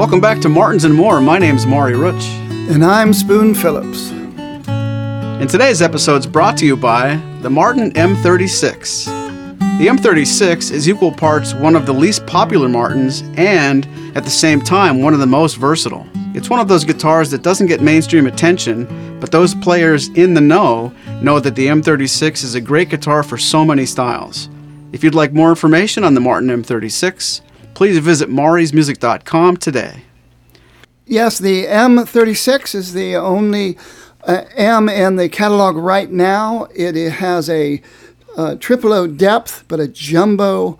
Welcome back to Martins and More. My name's Maury Rutch. And I'm Spoon Phillips. And today's episode is brought to you by the Martin M36. The M36 is equal parts one of the least popular Martins and, at the same time, one of the most versatile. It's one of those guitars that doesn't get mainstream attention, but those players in the know know that the M36 is a great guitar for so many styles. If you'd like more information on the Martin M36, please visit maurysmusic.com today. Yes, the M36 is the only uh, M in the catalog right now. It, it has a uh, triple O depth, but a jumbo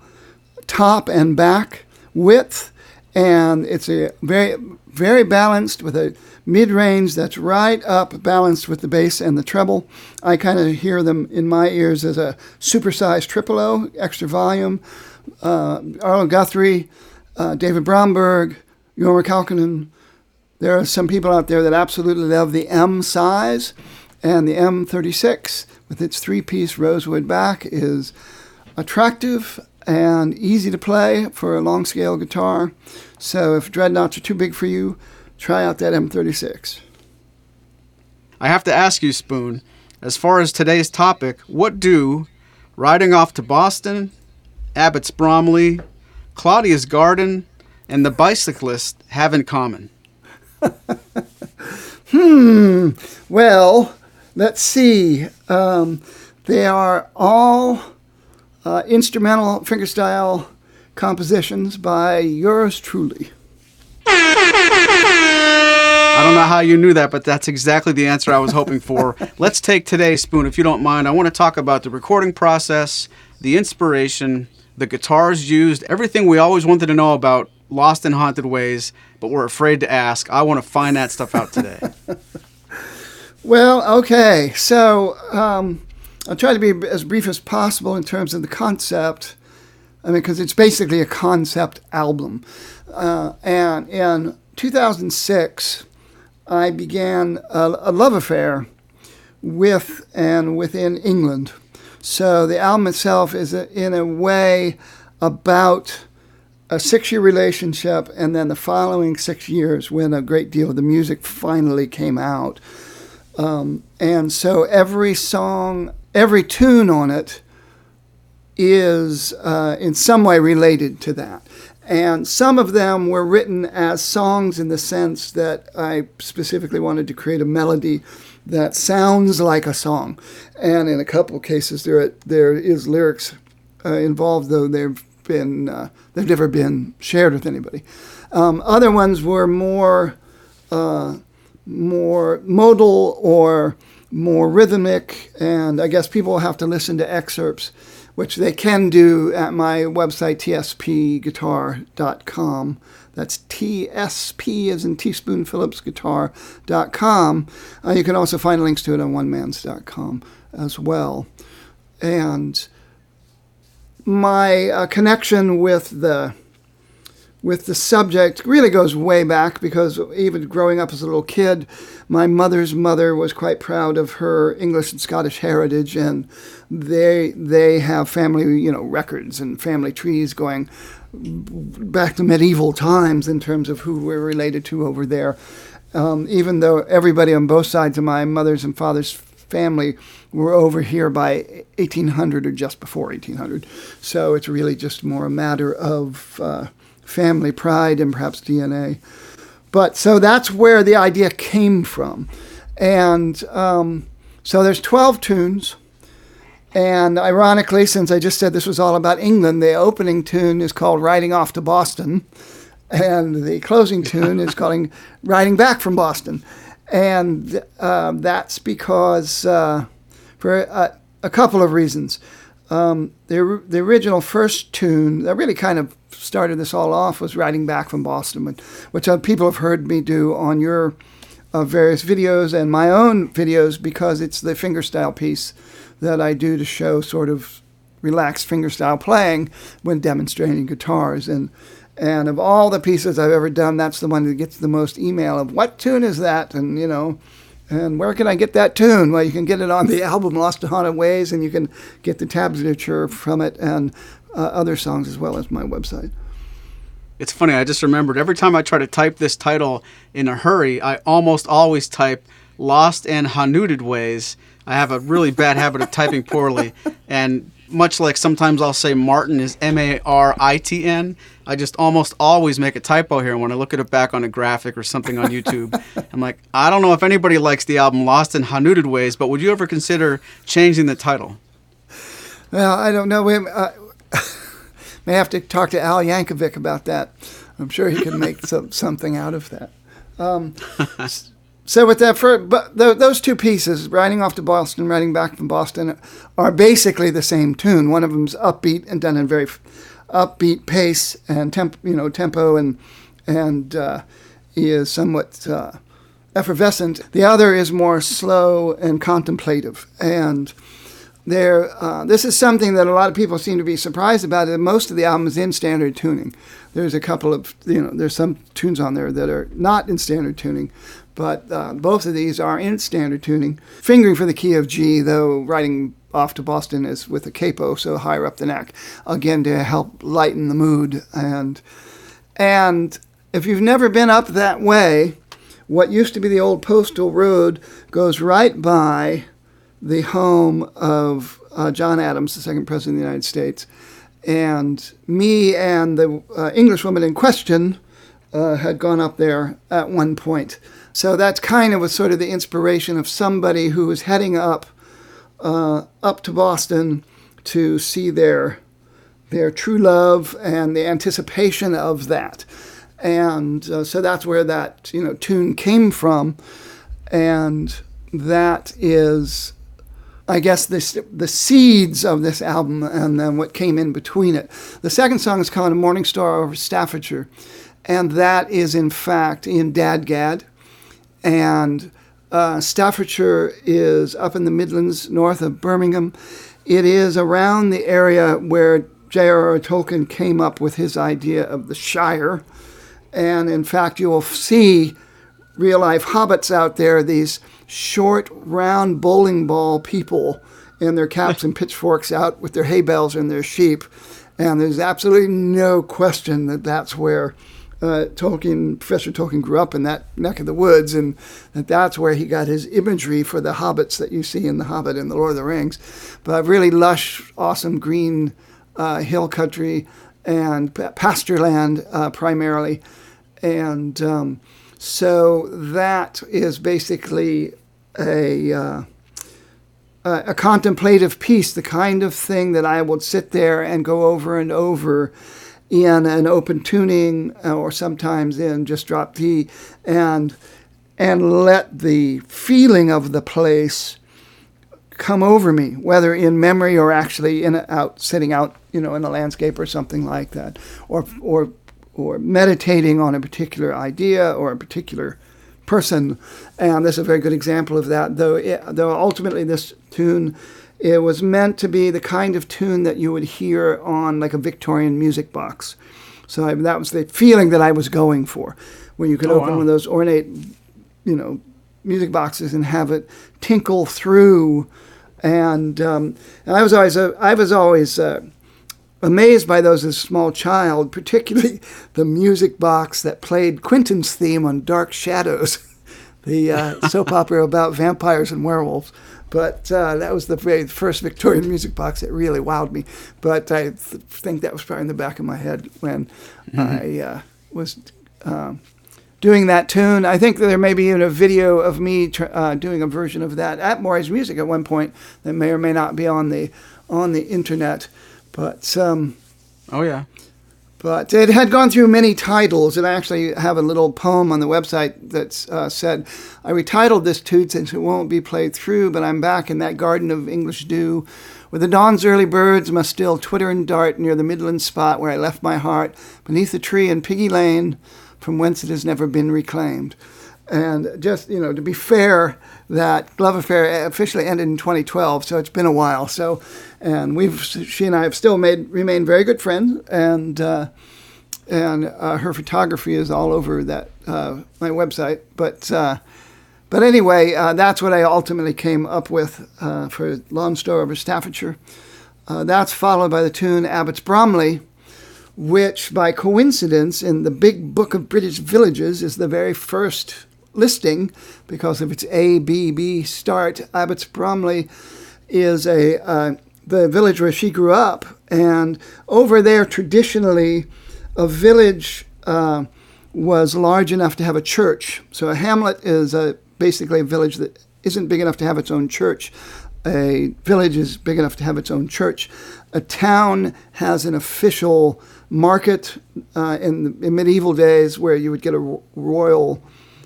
top and back width, and it's a very very balanced with a mid range that's right up balanced with the bass and the treble. I kind of hear them in my ears as a supersized triple O, extra volume. Uh, Guthrie, uh, David Bromberg, Jorma Kaukonen. There are some people out there that absolutely love the M size, and the M36 with its three piece rosewood back is attractive and easy to play for a long scale guitar. So if dreadnoughts are too big for you, try out that M36. I have to ask you, Spoon, as far as today's topic, what do riding off to Boston, Abbots Bromley, Claudia's Garden, and the bicyclist have in common? hmm. Well, let's see. Um, they are all uh, instrumental fingerstyle compositions by yours truly. I don't know how you knew that, but that's exactly the answer I was hoping for. Let's take today's spoon, if you don't mind. I want to talk about the recording process, the inspiration, the guitars used, everything we always wanted to know about Lost and Haunted Ways, but we're afraid to ask. I want to find that stuff out today. well, okay. So um, I'll try to be as brief as possible in terms of the concept. I mean, because it's basically a concept album. Uh, and in 2006, I began a, a, love affair with and within England. So the album itself is, a, in a way, about a six year relationship and then the following six years when a great deal of the music finally came out. Um, and so every song, every tune on it is uh, in some way related to that. And some of them were written as songs in the sense that I specifically wanted to create a melody that sounds like a song. And in a couple of cases, there there is lyrics uh, involved, though they've been uh, they've never been shared with anybody. Um, other ones were more uh, more modal or more rhythmic, and I guess people have to listen to excerpts which they can do at my website, tspguitar.com. That's TSP as in Teaspoon Phillips Guitar.com. Uh, you can also find links to it on onemanz.com as well. And my uh, connection with the with the subject really goes way back because even growing up as a little kid, my mother's mother was quite proud of her English and Scottish heritage, and they they have family you know records and family trees going back to medieval times in terms of who we're related to over there. Um, even though everybody on both sides of my mother's and father's family were over here by 1800 or just before 1800, so it's really just more a matter of uh, family pride and perhaps DNA. But so that's where the idea came from. And um, so there's 12 tunes. And ironically, since I just said this was all about England, the opening tune is called Riding Off to Boston. And the closing tune is called Riding Back from Boston. And uh, that's because, uh, for a, a, couple of reasons. Um, the, the original first tune that really kind of started this all off was riding back from Boston, which uh, people have heard me do on your uh, various videos and my own videos because it's the fingerstyle piece that I do to show sort of relaxed fingerstyle playing when demonstrating guitars. And and of all the pieces I've ever done, that's the one that gets the most email of what tune is that, and you know. And where can I get that tune? Well, you can get it on the album Lost and Haunted Ways, and you can get the tablature from it and uh, other songs as well as my website. It's funny, I just remembered every time I try to type this title in a hurry, I almost always type Lost and Hanooted Ways. I have a really bad habit of typing poorly. And much like sometimes I'll say Martin is M A R I T N, I just almost always make a typo here. When I look at it back on a graphic or something on YouTube, I'm like, I don't know if anybody likes the album Lost in Hanooted Ways, but would you ever consider changing the title? Well, I don't know. We uh, may have to talk to Al Yankovic about that. I'm sure he can make some, something out of that. Um, so with that, for but those two pieces, riding off to Boston, riding back from Boston, are basically the same tune. One of them's upbeat and done in very upbeat pace and temp, you know, tempo, and and uh, is somewhat uh, effervescent. The other is more slow and contemplative, and there. Uh, this is something that a lot of people seem to be surprised about. That most of the album is in standard tuning. There's a couple of you know, there's some tunes on there that are not in standard tuning, but uh, both of these are in standard tuning. Fingering for the key of G, though, riding off to Boston is with a capo, so higher up the neck, again to help lighten the mood. And and if you've never been up that way, what used to be the old postal road goes right by the home of uh, John Adams, the second president of the United States. And me and the uh, Englishwoman in question uh, had gone up there at one point. So that's kind of was sort of the inspiration of somebody who was heading up uh, up to Boston to see their their true love and the anticipation of that. And uh, so that's where that you know tune came from, and that is, I guess, this the seeds of this album, and then what came in between it. The second song is called "Morning Star over Staffordshire," and that is in fact in DADGAD, and uh, Staffordshire is up in the Midlands, north of Birmingham. It is around the area where J.R.R. Tolkien came up with his idea of the Shire. And in fact, you will see real life hobbits out there, these short, round bowling ball people in their caps and pitchforks out with their hay bales and their sheep. And there's absolutely no question that that's where uh, Tolkien, Professor Tolkien grew up in that neck of the woods, and that that's where he got his imagery for the hobbits that you see in The Hobbit and The Lord of the Rings. But really lush, awesome green uh, hill country and pasture land uh, primarily. And um, so that is basically a, uh, a contemplative piece, the kind of thing that I would sit there and go over and over in an open tuning uh, or sometimes in just drop D and and let the feeling of the place come over me, whether in memory or actually in out sitting out, you know, in a landscape or something like that, or or or meditating on a particular idea or a particular person. And this is a very good example of that. Though it, though ultimately this tune it was meant to be the kind of tune that you would hear on like a Victorian music box. So I, that was the feeling that I was going for, when you could oh, open wow. one of those ornate, you know, music boxes and have it tinkle through. And, um, and I was always, uh, I was always uh, amazed by those as a small child, particularly the music box that played Quentin's theme on Dark Shadows, the uh, soap opera about vampires and werewolves. But uh, that was the very first Victorian music box that really wowed me. But I th- think that was probably in the back of my head when mm-hmm. I uh, was um, doing that tune. I think there may be even a video of me tr- uh, doing a version of that at Maury's Music at one point that may or may not be on the on the internet. But um, oh yeah, but it had gone through many titles, and I actually have a little poem on the website that uh, said, I retitled this tune since it won't be played through, but I'm back in that garden of English dew, where the dawn's early birds must still twitter and dart near the midland spot where I left my heart, beneath the tree in Piggy Lane, from whence it has never been reclaimed. And just, you know, to be fair, that love affair officially ended in 2012, so it's been a while. So, and we've she and I have still made remained very good friends, and uh, and uh, her photography is all over that uh, my website. But uh, but anyway, uh, that's what I ultimately came up with uh, for Stow over Staffordshire. that's followed by the tune Abbots Bromley, which by coincidence in the big book of British villages is the very first listing because of its ABB start. Abbots Bromley is a uh, the village where she grew up, and over there traditionally, a village uh, was large enough to have a church. So a hamlet is a, basically a village that isn't big enough to have its own church. A village is big enough to have its own church. A town has an official market uh, in, in medieval days where you would get a royal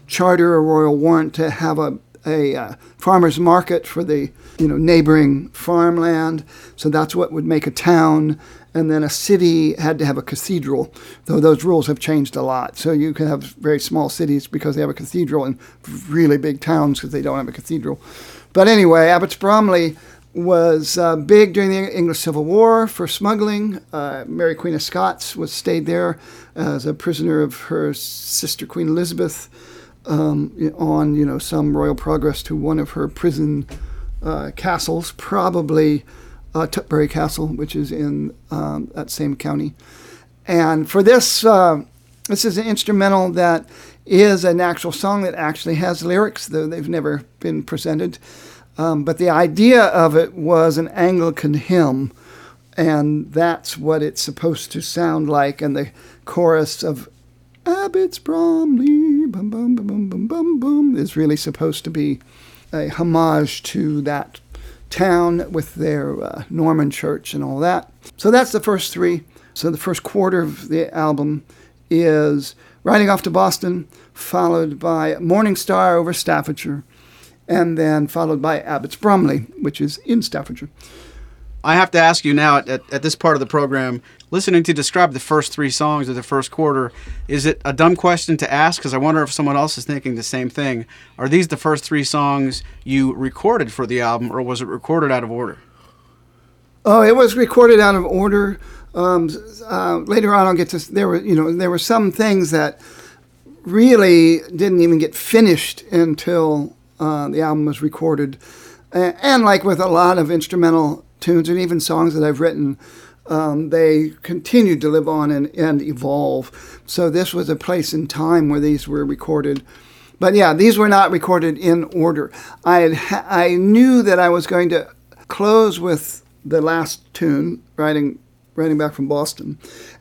charter, a royal warrant to have a, a uh, farmer's market for the you know neighboring farmland. So that's what would make a town. And then a city had to have a cathedral, though those rules have changed a lot. So you can have very small cities because they have a cathedral, and really big towns because they don't have a cathedral. But anyway, Abbots Bromley was uh, big during the English Civil War for smuggling. Uh, Mary Queen of Scots was stayed there as a prisoner of her sister Queen Elizabeth um, on you know some royal progress to one of her prison uh, castles, probably uh, Tutbury Castle, which is in um, that same county. And for this, uh, this is an instrumental that is an actual song that actually has lyrics, though they've never been presented. Um, but the idea of it was an Anglican hymn, and that's what it's supposed to sound like. And the chorus of Abbots Bromley, bum boom, boom, boom, boom, boom, bum, is really supposed to be a homage to that town with their uh, Norman church and all that. So that's the first three. So the first quarter of the album is Riding Off to Boston, followed by Morning Star over Staffordshire, and then followed by Abbots Bromley, which is in Staffordshire. I have to ask you now at, at, this part of the program, listening to describe the first three songs of the first quarter, is it a dumb question to ask? Because I wonder if someone else is thinking the same thing. Are these the first three songs you recorded for the album, or was it recorded out of order? Oh, it was recorded out of order. Um, uh, later on, I'll get to there were you know there were some things that really didn't even get finished until uh, the album was recorded, and, and like with a lot of instrumental tunes and even songs that I've written, um, they continued to live on and, and evolve. So this was a place in time where these were recorded. But yeah, these were not recorded in order. I had, I knew that I was going to close with the last tune, writing writing back from Boston,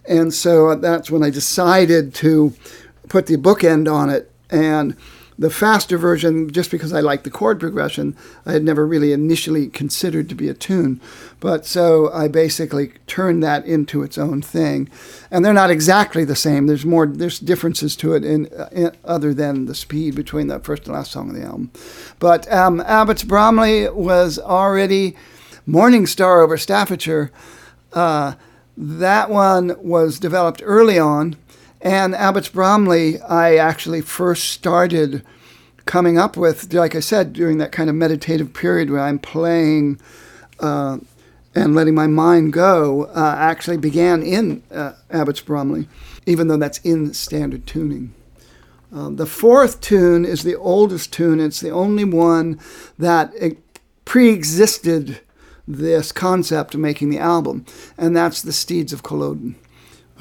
and so that's when I decided to put the bookend on it and the faster version, just because I like the chord progression, I had never really initially considered to be a tune. But so I basically turned that into its own thing. And they're not exactly the same. There's more, there's differences to it in, in other than the speed between the first and last song of the album. But um, Abbots Bromley was already Morning Star over Staffordshire. Uh, that one was developed early on and Abbots Bromley, I actually first started coming up with, like I said, during that kind of meditative period where I'm playing uh, and letting my mind go, uh, actually began in uh, Abbots Bromley, even though that's in standard tuning. Um, the fourth tune is the oldest tune. It's the only one that pre existed this concept of making the album, and that's The Steeds of Culloden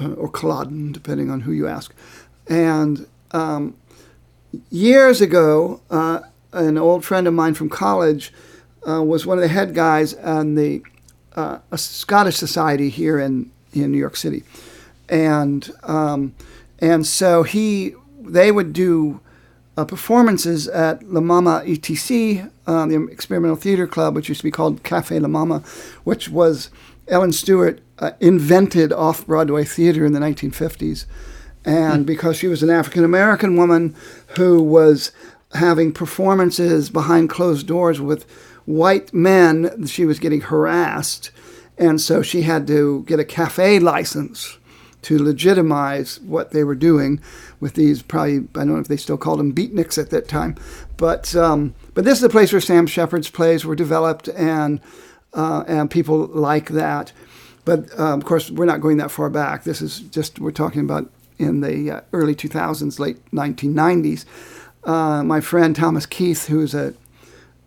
or Culloden, depending on who you ask. And um, years ago, uh, an old friend of mine from college uh, was one of the head guys on the uh, Scottish Society here in, in New York City, and um, and so he they would do uh, performances at La Mama ETC, uh, the Experimental Theater Club, which used to be called Cafe La Mama, which was Ellen Stewart uh, invented off Broadway theater in the 1950s. And mm. because she was an African American woman who was having performances behind closed doors with white men, she was getting harassed. And so she had to get a cafe license to legitimize what they were doing with these probably I don't know if they still called them beatniks at that time, but um, but this is the place where Sam Shepard's plays were developed and uh, and people like that. But uh, of course, we're not going that far back. This is just we're talking about in the uh, early 2000s, late 1990s. Uh, my friend Thomas Keith, who is a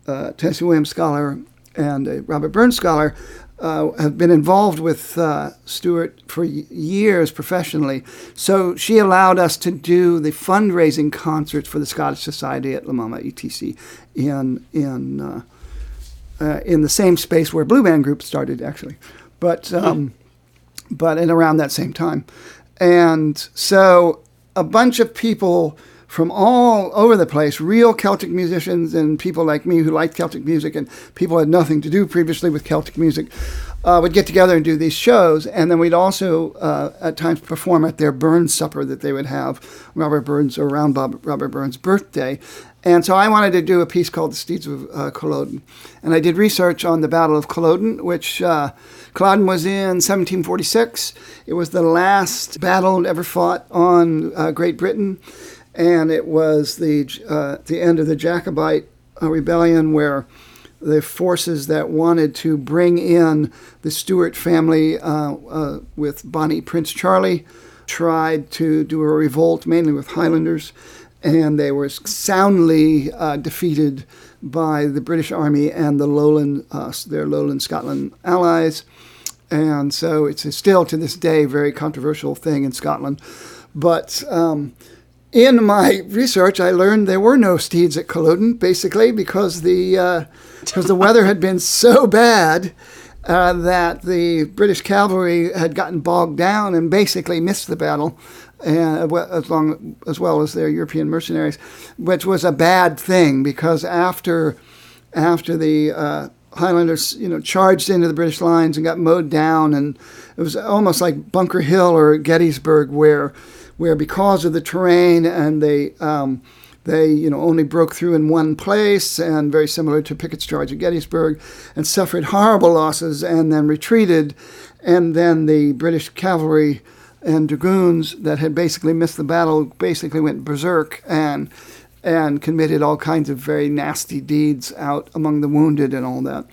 uh, Tennessee Williams scholar and a Robert Burns scholar, uh, have been involved with uh, Stewart for years professionally. So she allowed us to do the fundraising concerts for the Scottish Society at La Mama ETC in in uh, uh, in the same space where Blue Man Group started actually, but um, but in around that same time, and so a bunch of people from all over the place, real Celtic musicians and people like me who liked Celtic music and people had nothing to do previously with Celtic music, uh, would get together and do these shows. And then we'd also uh, at times perform at their Burns supper that they would have, Robert Burns, or around Bob, Robert Burns' birthday. And so I wanted to do a piece called The Steeds of uh, Culloden. And I did research on the Battle of Culloden, which uh, Culloden was in 1746. It was the last battle ever fought on uh, Great Britain and it was the uh, the end of the Jacobite uh, rebellion where the forces that wanted to bring in the Stuart family uh, uh, with Bonnie Prince Charlie tried to do a revolt, mainly with Highlanders, and they were soundly uh, defeated by the British Army and the Lowland, uh, their Lowland Scotland allies. And so it's still to this day very controversial thing in Scotland. But um, in my research, I learned there were no steeds at Culloden, basically because the uh, because the weather had been so bad uh, that the British cavalry had gotten bogged down and basically missed the battle, uh, as long as well as their European mercenaries, which was a bad thing because after after the uh, Highlanders, you know, charged into the British lines and got mowed down, and it was almost like Bunker Hill or Gettysburg, where where because of the terrain and they um, they you know only broke through in one place and very similar to Pickett's charge at Gettysburg and suffered horrible losses and then retreated and then the British cavalry and dragoons that had basically missed the battle basically went berserk and and committed all kinds of very nasty deeds out among the wounded and all that.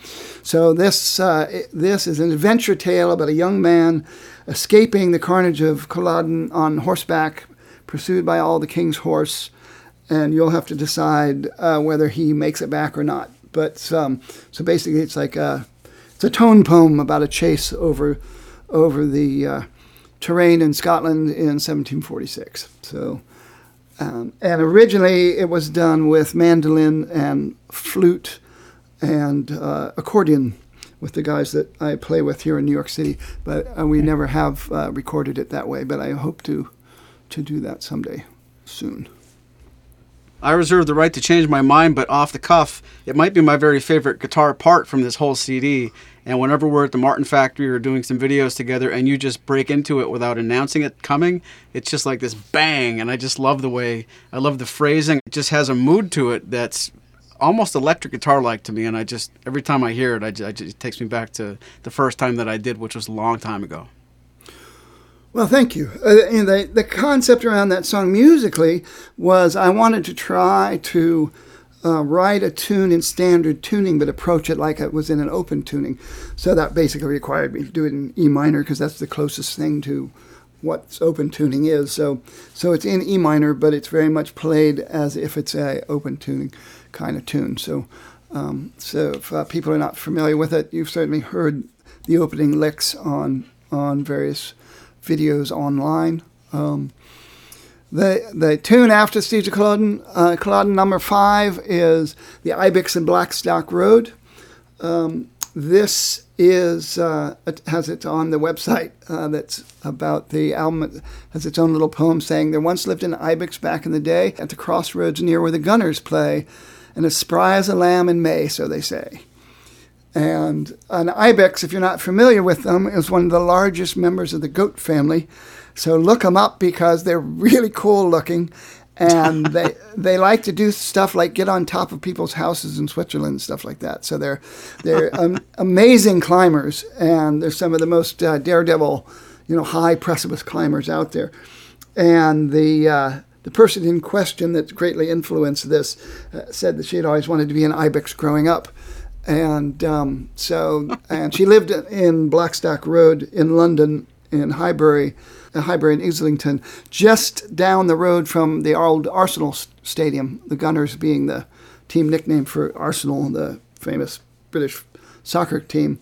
So this uh, this is an adventure tale about a young man escaping the carnage of Culloden on horseback, pursued by all the king's horse, and you'll have to decide uh, whether he makes it back or not. But um, so basically, it's like a it's a tone poem about a chase over over the uh, terrain in Scotland in 1746. So. Um, and originally, it was done with mandolin and flute and uh, accordion with the guys that I play with here in New York City, but uh, we never have uh, recorded it that way. But I hope to to do that someday, soon. I reserve the right to change my mind, but off the cuff, it might be my very favorite guitar part from this whole CD. And whenever we're at the Martin Factory or doing some videos together and you just break into it without announcing it coming, it's just like this bang. And I just love the way, I love the phrasing. It just has a mood to it that's almost electric guitar like to me, and I just every time I hear it, I just, it takes me back to the first time that I did, which was a long time ago. Well, thank you. Uh, know, the, the concept around that song musically was I wanted to try to uh, write a tune in standard tuning, but approach it like it was in an open tuning. So that basically required me to do it in E minor because that's the closest thing to what open tuning is. So, so it's in E minor, but it's very much played as if it's a open tuning kind of tune. So, um, so if uh, people are not familiar with it, you've certainly heard the opening licks on on various videos online. Um, the the tune after Steeds of Culloden, uh, Culloden number five is the Ibex and Blackstock Road. Um, this is uh, it has it on the website uh, that's about the album. It has its own little poem saying there once lived an ibex back in the day at the crossroads near where the gunners play and as spry as a lamb in May, so they say. And an ibex, if you're not familiar with them, is one of the largest members of the goat family. So look them up because they're really cool looking, and they they like to do stuff like get on top of people's houses in Switzerland and stuff like that. So they're they're um, amazing climbers, and they're some of the most uh, daredevil, you know, high precipice climbers out there. And the uh, the person in question that greatly influenced this uh, said that she had always wanted to be an ibex growing up. And um, so, and she lived in Blackstock Road in London, in Highbury, uh, Highbury and Islington, just down the road from the old Arsenal Stadium, the Gunners being the team nickname for Arsenal, the famous British soccer team.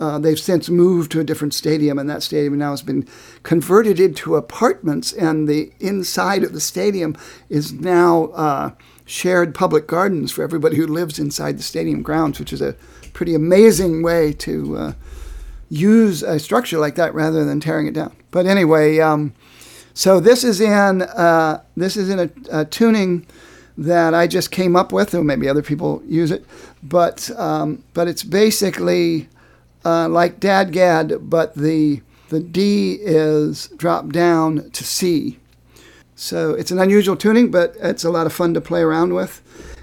Uh, they've since moved to a different stadium, and that stadium now has been converted into apartments. And the inside of the stadium is now uh, shared public gardens for everybody who lives inside the stadium grounds, which is a pretty amazing way to uh, use a structure like that rather than tearing it down. But anyway, um, so this is in uh, this is in a, a, tuning that I just came up with, or maybe other people use it, but um, but it's basically uh, like DADGAD, but the the D is dropped down to C. So it's an unusual tuning, but it's a lot of fun to play around with.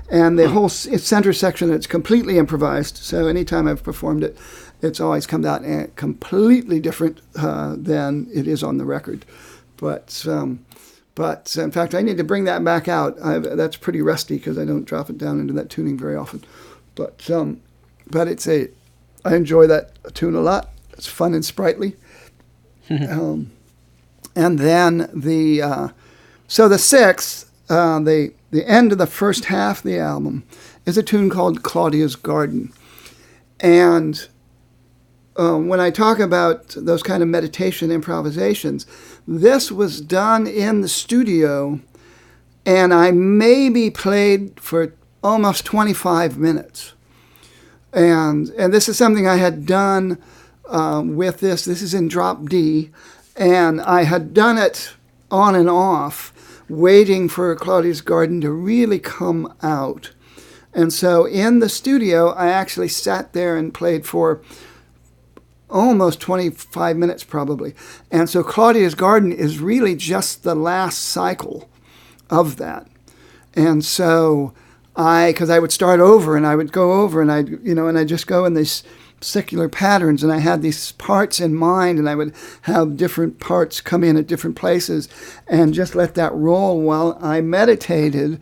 And the whole center section, it's completely improvised. So anytime I've performed it, it's always come out completely different uh, than it is on the record. But um, but in fact, I need to bring that back out. I've, that's pretty rusty because I don't drop it down into that tuning very often. But um, but it's a I enjoy that tune a lot. It's fun and sprightly. um, and then the uh, so the sixth, uh, the the end of the first half of the album is a tune called Claudia's Garden, and um, when I talk about those kind of meditation improvisations, this was done in the studio, and I maybe played for almost 25 minutes. And, and this is something I had done uh, with this. This is in drop D, and I had done it on and off, waiting for Claudia's Garden to really come out. And so in the studio, I actually sat there and played for almost 25 minutes probably. And so Claudia's Garden is really just the last cycle of that. And so I, because I would start over and I would go over and I, you know, and I just go in these secular patterns and I had these parts in mind and I would have different parts come in at different places and just let that roll while I meditated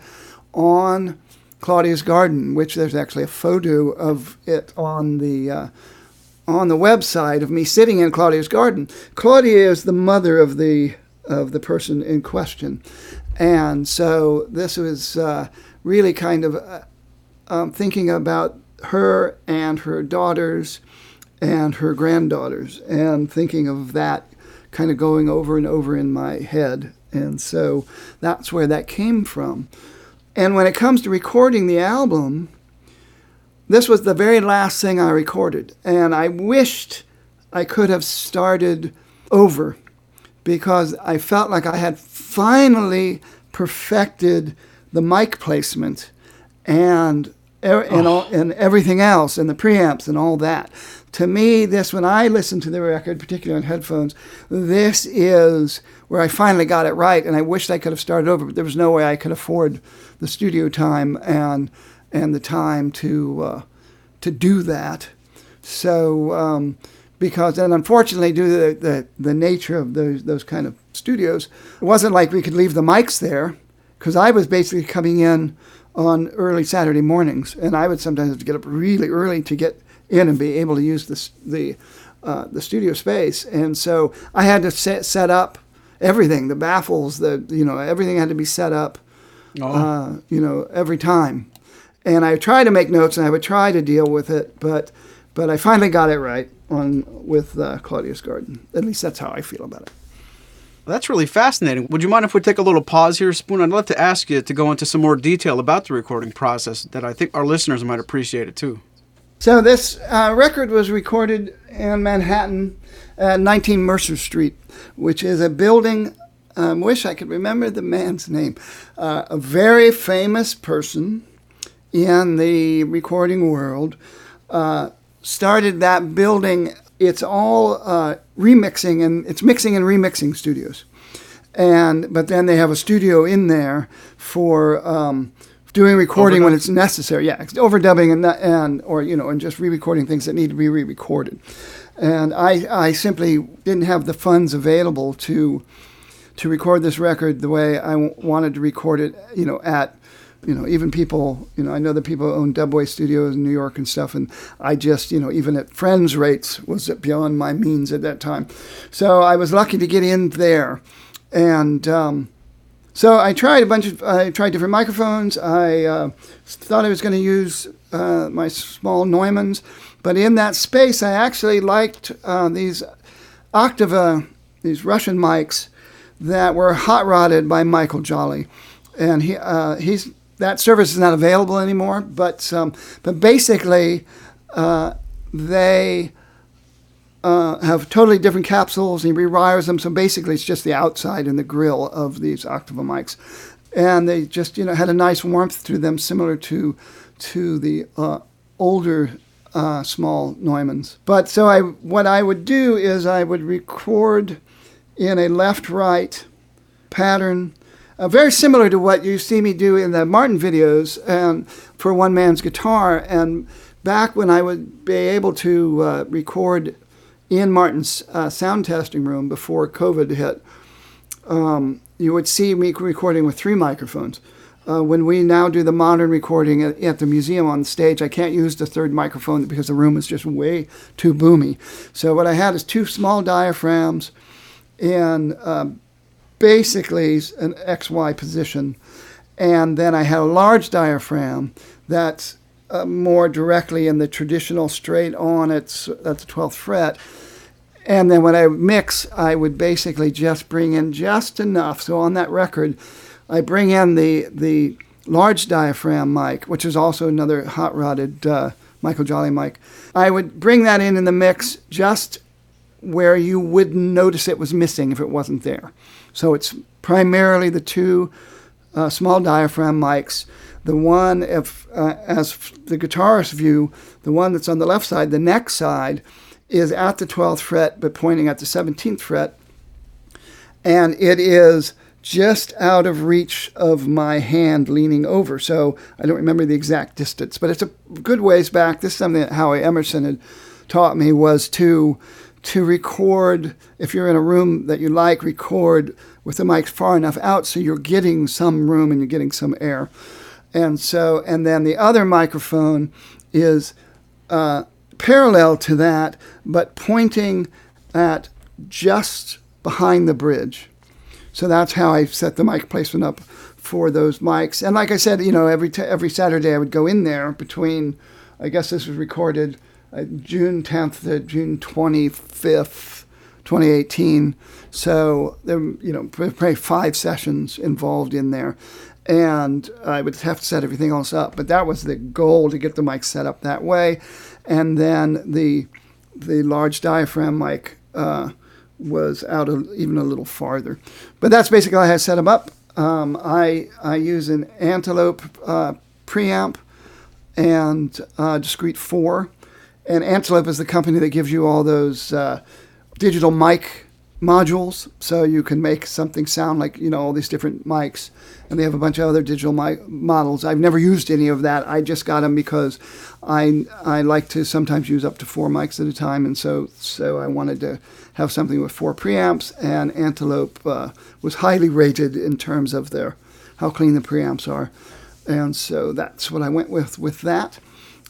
on Claudia's Garden, which there's actually a photo of it on the uh, on the website of me sitting in Claudia's garden. Claudia is the mother of the of the person in question, and so this was uh, really kind of uh, um, thinking about her and her daughters and her granddaughters, and thinking of that kind of going over and over in my head, and so that's where that came from. And when it comes to recording the album, this was the very last thing I recorded, and I wished I could have started over because I felt like I had finally perfected the mic placement and and, all, and everything else and the preamps and all that. To me, this when I listen to the record, particularly on headphones, this is where I finally got it right, and I wished I could have started over, but there was no way I could afford the studio time and and the time to uh, to do that. So um, because and unfortunately due to the, the, the, nature of those those kind of studios, it wasn't like we could leave the mics there because I was basically coming in on early Saturday mornings, and I would sometimes have to get up really early to get in and be able to use this, the uh, the studio space, and so I had to set set up everything, the baffles, the you know everything had to be set up Oh. Uh, you know, every time. And I try to make notes and I would try to deal with it, but but I finally got it right on with uh, Claudia's Garden. At least that's how I feel about it. Well, that's really fascinating. Would you mind if we take a little pause here, Spoon? I'd love to ask you to go into some more detail about the recording process that I think our listeners might appreciate it too. So this uh, record was recorded in Manhattan at 19 Mercer Street, which is a building I um, wish I could remember the man's name. Uh, a very famous person in the recording world uh, started that building. It's all uh, remixing and it's mixing and remixing studios, and but then they have a studio in there for. Um, doing recording when it's necessary, yeah, overdubbing and and or you know, and just re-recording things that need to be re-recorded. And I I simply didn't have the funds available to to record this record the way I w- wanted to record it, you know, at, you know, even people, you know, I know that people who own Dubway studios in New York and stuff, and I just, you know, even at friends' rates was beyond my means at that time. So I was lucky to get in there. And um, So I tried a bunch of, I tried different microphones. I uh, thought I was going to use uh, my small Neumanns, but in that space, I actually liked uh, these Oktava, these Russian mics that were hot rodded by Michael Joly, and he uh, he's that service is not available anymore. But um, but basically, uh, they uh, have totally different capsules. And he rewires them, so basically it's just the outside and the grill of these Oktava mics, and they just you know had a nice warmth to them, similar to to the uh, older uh, small Neumanns. But so I what I would do is I would record in a left-right pattern. Uh, very similar to what you see me do in the Martin videos and for one man's guitar. And back when I would be able to uh, record in Martin's uh, sound testing room before COVID hit, um, you would see me recording with three microphones. Uh, when we now do the modern recording at, at, the museum on stage, I can't use the third microphone because the room is just way too boomy. So what I had is two small diaphragms and uh, basically an XY position. And then I had a large diaphragm that's uh, more directly in the traditional straight on at, at the 12th fret. And then when I mix, I would basically just bring in just enough. So on that record, I bring in the the large diaphragm mic, which is also another hot rodded uh, Michael Joly mic. I would bring that in in the mix just where you wouldn't notice it was missing if it wasn't there. So it's primarily the two uh, small diaphragm mics. The one, if uh, as the guitarist view, the one that's on the left side, the neck side, is at the 12th fret but pointing at the 17th fret, and it is just out of reach of my hand leaning over. So I don't remember the exact distance, but it's a good ways back. This is something that Howie Emerson had taught me was to to record if you're in a room that you like, record with the mic far enough out so you're getting some room and you're getting some air. And so, and then the other microphone is uh, parallel to that, but pointing at just behind the bridge. So that's how I set the mic placement up for those mics. And like I said, you know, every t- every Saturday I would go in there between. I guess this was recorded uh, June 10th to June 25th, 2018. So there, you know, probably five sessions involved in there, and I would have to set everything else up. But that was the goal to get the mic set up that way, and then the the large diaphragm mic. Uh, was out a, even a little farther. But that's basically how I set them up. Um, I, I use an Antelope uh, preamp and uh, Discrete 4. And Antelope is the company that gives you all those uh, digital mic modules. So you can make something sound like you know all these different mics. And they have a bunch of other digital mic models. I've never used any of that. I just got them because i i like to sometimes use up to four mics at a time. And so so i wanted to have something with four preamps. And antelope uh, was highly rated in terms of their how clean the preamps are. And so that's what i went with with that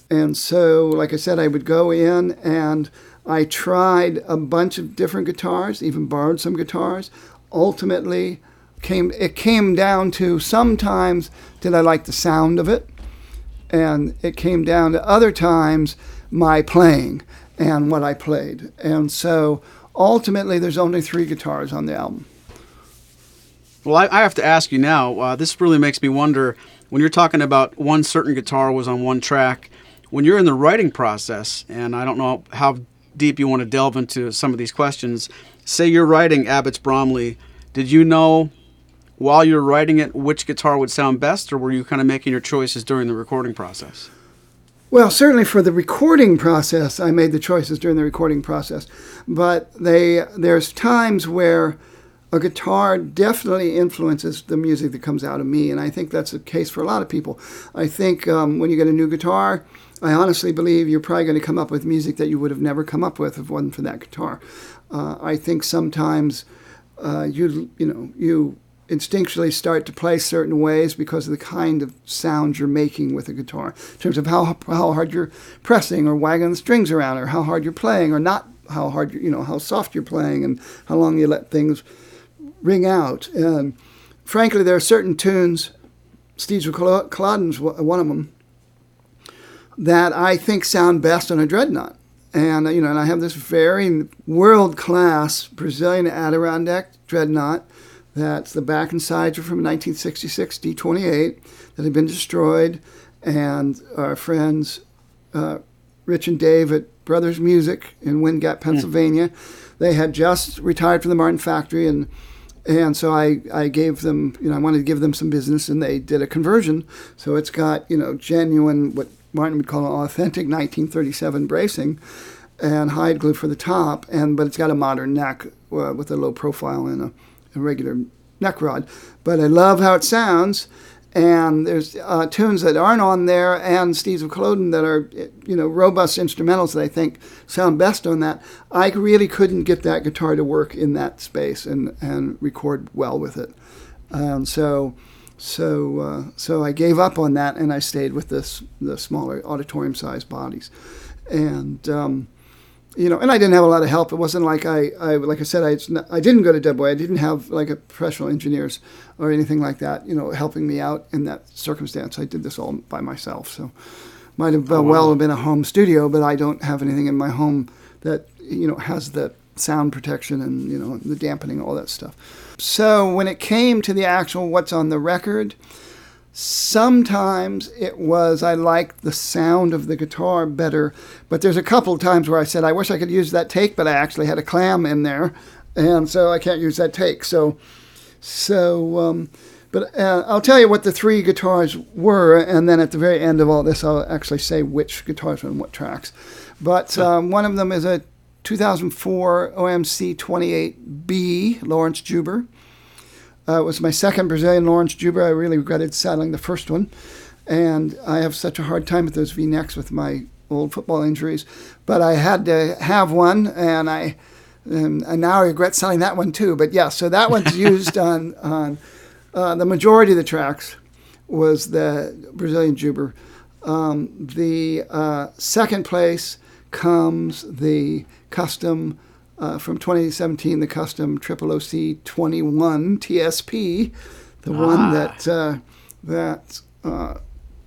and so like i said i would go in and I tried a bunch of different guitars, even borrowed some guitars. Ultimately, came it came down to sometimes did I like the sound of it, and it came down to other times my playing and what I played. And so ultimately, there's only three guitars on the album. Well, I, I have to ask you now. Uh, this really makes me wonder when you're talking about one certain guitar was on one track. When you're in the writing process, and I don't know how deep you want to delve into some of these questions. Say you're writing Abbots Bromley. Did you know while you're writing it which guitar would sound best, or were you kind of making your choices during the recording process? Well, certainly for the recording process, I made the choices during the recording process. But they there's times where a guitar definitely influences the music that comes out of me, and I think that's the case for a lot of people. I think um, when you get a new guitar, I honestly believe you're probably going to come up with music that you would have never come up with if it wasn't for that guitar. Uh, I think sometimes uh, you you know you instinctually start to play certain ways because of the kind of sound you're making with a guitar, in terms of how how hard you're pressing or wagging the strings around, or how hard you're playing, or not how hard you know how soft you're playing, and how long you let things ring out. And frankly, there are certain tunes, Steve Culloden's one of them, that I think sound best on a dreadnought. And you know, and I have this very world-class Brazilian Adirondack dreadnought. That's the back and sides are from 1966 D28 that had been destroyed, and our friends uh, Rich and Dave at Brothers Music in Wind Gap, Pennsylvania, mm. they had just retired from the Martin factory and and so I, I gave them, you know, I wanted to give them some business, and they did a conversion. So it's got, you know, genuine, what Martin would call an authentic 1937 bracing, and hide glue for the top, and but it's got a modern neck uh, with a low profile and a, a, regular neck rod. But I love how it sounds, and there's uh, tunes that aren't on there, and Steves of Culloden that are you know robust instrumentals that I think sound best on that. I really couldn't get that guitar to work in that space and and record well with it, and so. So, uh, so I gave up on that, and I stayed with this the smaller auditorium-sized bodies, and um, you know, and I didn't have a lot of help. It wasn't like I, I like I said, I, I didn't go to Dubway. I didn't have like a professional engineers or anything like that, you know, helping me out in that circumstance. I did this all by myself. So, might have oh, well have been a home studio, but I don't have anything in my home that you know has the sound protection and you know the dampening, all that stuff. So when it came to the actual what's on the record, Sometimes it was I liked the sound of the guitar better, but there's a couple of times where I said I wish I could use that take, but I actually had a clam in there, and so I can't use that take. So, so, um, but uh, I'll tell you what the three guitars were, and then at the very end of all this, I'll actually say which guitars on what tracks. But um, one of them is a 2004 OMC 28B Laurence Juber. Uh, it was my second Brazilian Laurence Juber. I really regretted saddling the first one. And I have such a hard time with those V-necks with my old football injuries. But I had to have one, and I and, and now I regret selling that one too. But yeah, so that one's used on, on uh, the majority of the tracks was the Brazilian Juber. Um, the uh, second place comes the custom uh, from 2017, the custom Triple OC 21 TSP, the ah. one that uh, that uh,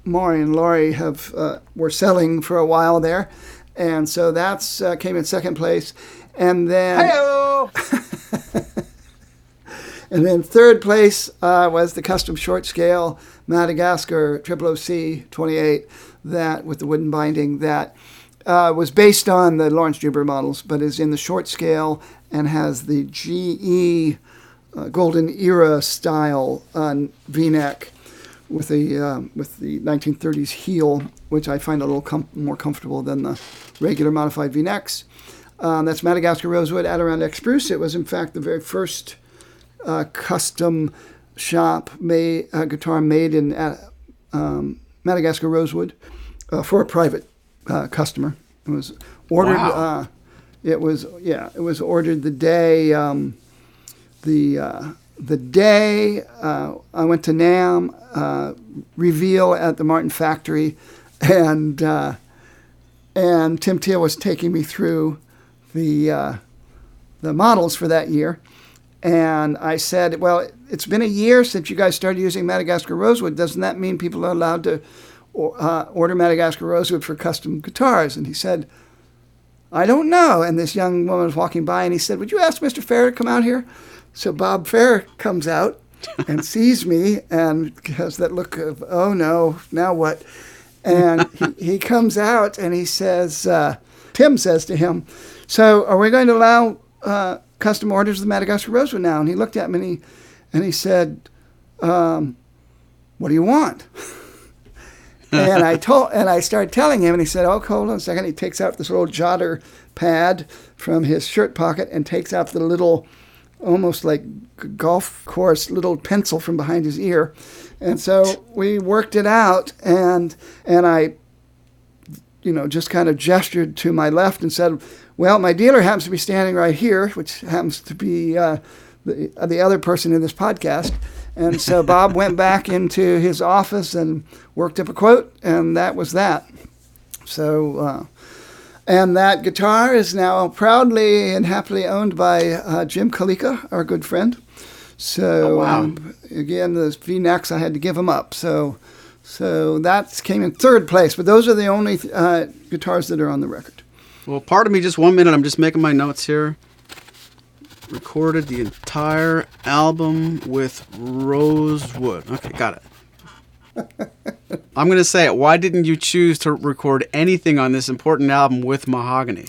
Maury and Laurie have uh, were selling for a while there, and so that's uh, came in second place, and then. and then third place uh, was the custom short scale Madagascar Triple OC 28 that with the wooden binding that uh, was based on the Laurence Juber models, but is in the short scale and has the GE uh, Golden Era style on V-neck with the uh, with the 1930s heel, which I find a little com- more comfortable than the regular modified V-necks. Um, that's Madagascar Rosewood Adirondack Spruce. It was in fact the very first uh, custom shop made uh, guitar made in uh, um, Madagascar Rosewood uh, for a private uh, customer. It was ordered. Wow. Uh, it was yeah. It was ordered the day um, the uh, the day uh, I went to NAMM uh, reveal at the Martin factory, and uh, and Tim Teel was taking me through the the models for that year. And I said, well, it's been a year since you guys started using Madagascar rosewood. Doesn't that mean people are allowed to uh, order Madagascar rosewood for custom guitars. And he said, I don't know. And this young woman was walking by and he said, Would you ask Mr. Fair to come out here? So Bob Fair comes out and sees me and has that look of, Oh no, now what? And he, he comes out and he says, uh, Tim says to him, So are we going to allow uh, custom orders of the Madagascar rosewood now? And he looked at me and he, and he said, um, What do you want? and I told, and I started telling him, and he said, "Oh, hold on a second. He takes out this little jotter pad from his shirt pocket and takes out the little, almost like golf course little pencil from behind his ear, and so we worked it out, and and I, you know, just kind of gestured to my left and said, "Well, my dealer happens to be standing right here, which happens to be uh, the the other person in this podcast." And so Bob went back into his office and worked up a quote, and that was that. So, uh, and that guitar is now proudly and happily owned by uh, Jim Kalika, our good friend. So Oh, wow. um, again, the V necks I had to give them up. So so that came in third place. But those are the only uh, guitars that are on the record. Well, pardon me just one minute. I'm just making my notes here. Recorded the entire album with Rosewood. Okay, got it. I'm going to say it. Why didn't you choose to record anything on this important album with Mahogany?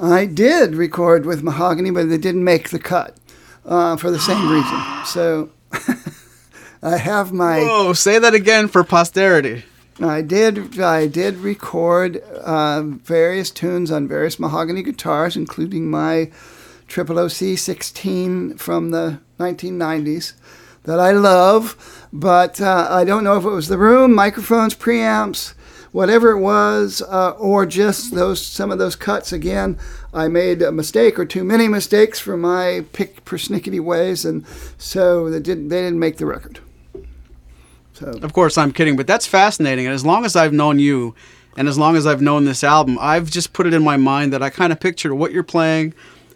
I did record with Mahogany, but they didn't make the cut uh, for the same reason. So I have my. Whoa, say that again for posterity. I did. I did record uh, various tunes on various mahogany guitars, including my Triple OC 16 from the 1990s that I love. But uh, I don't know if it was the room, microphones, preamps, whatever it was, uh, or just those some of those cuts. Again, I made a mistake or too many mistakes for my pick persnickety ways, and so they didn't. They didn't make the record. So. Of course, I'm kidding, but that's fascinating. And as long as I've known you, and as long as I've known this album, I've just put it in my mind that I kind of pictured what you're playing,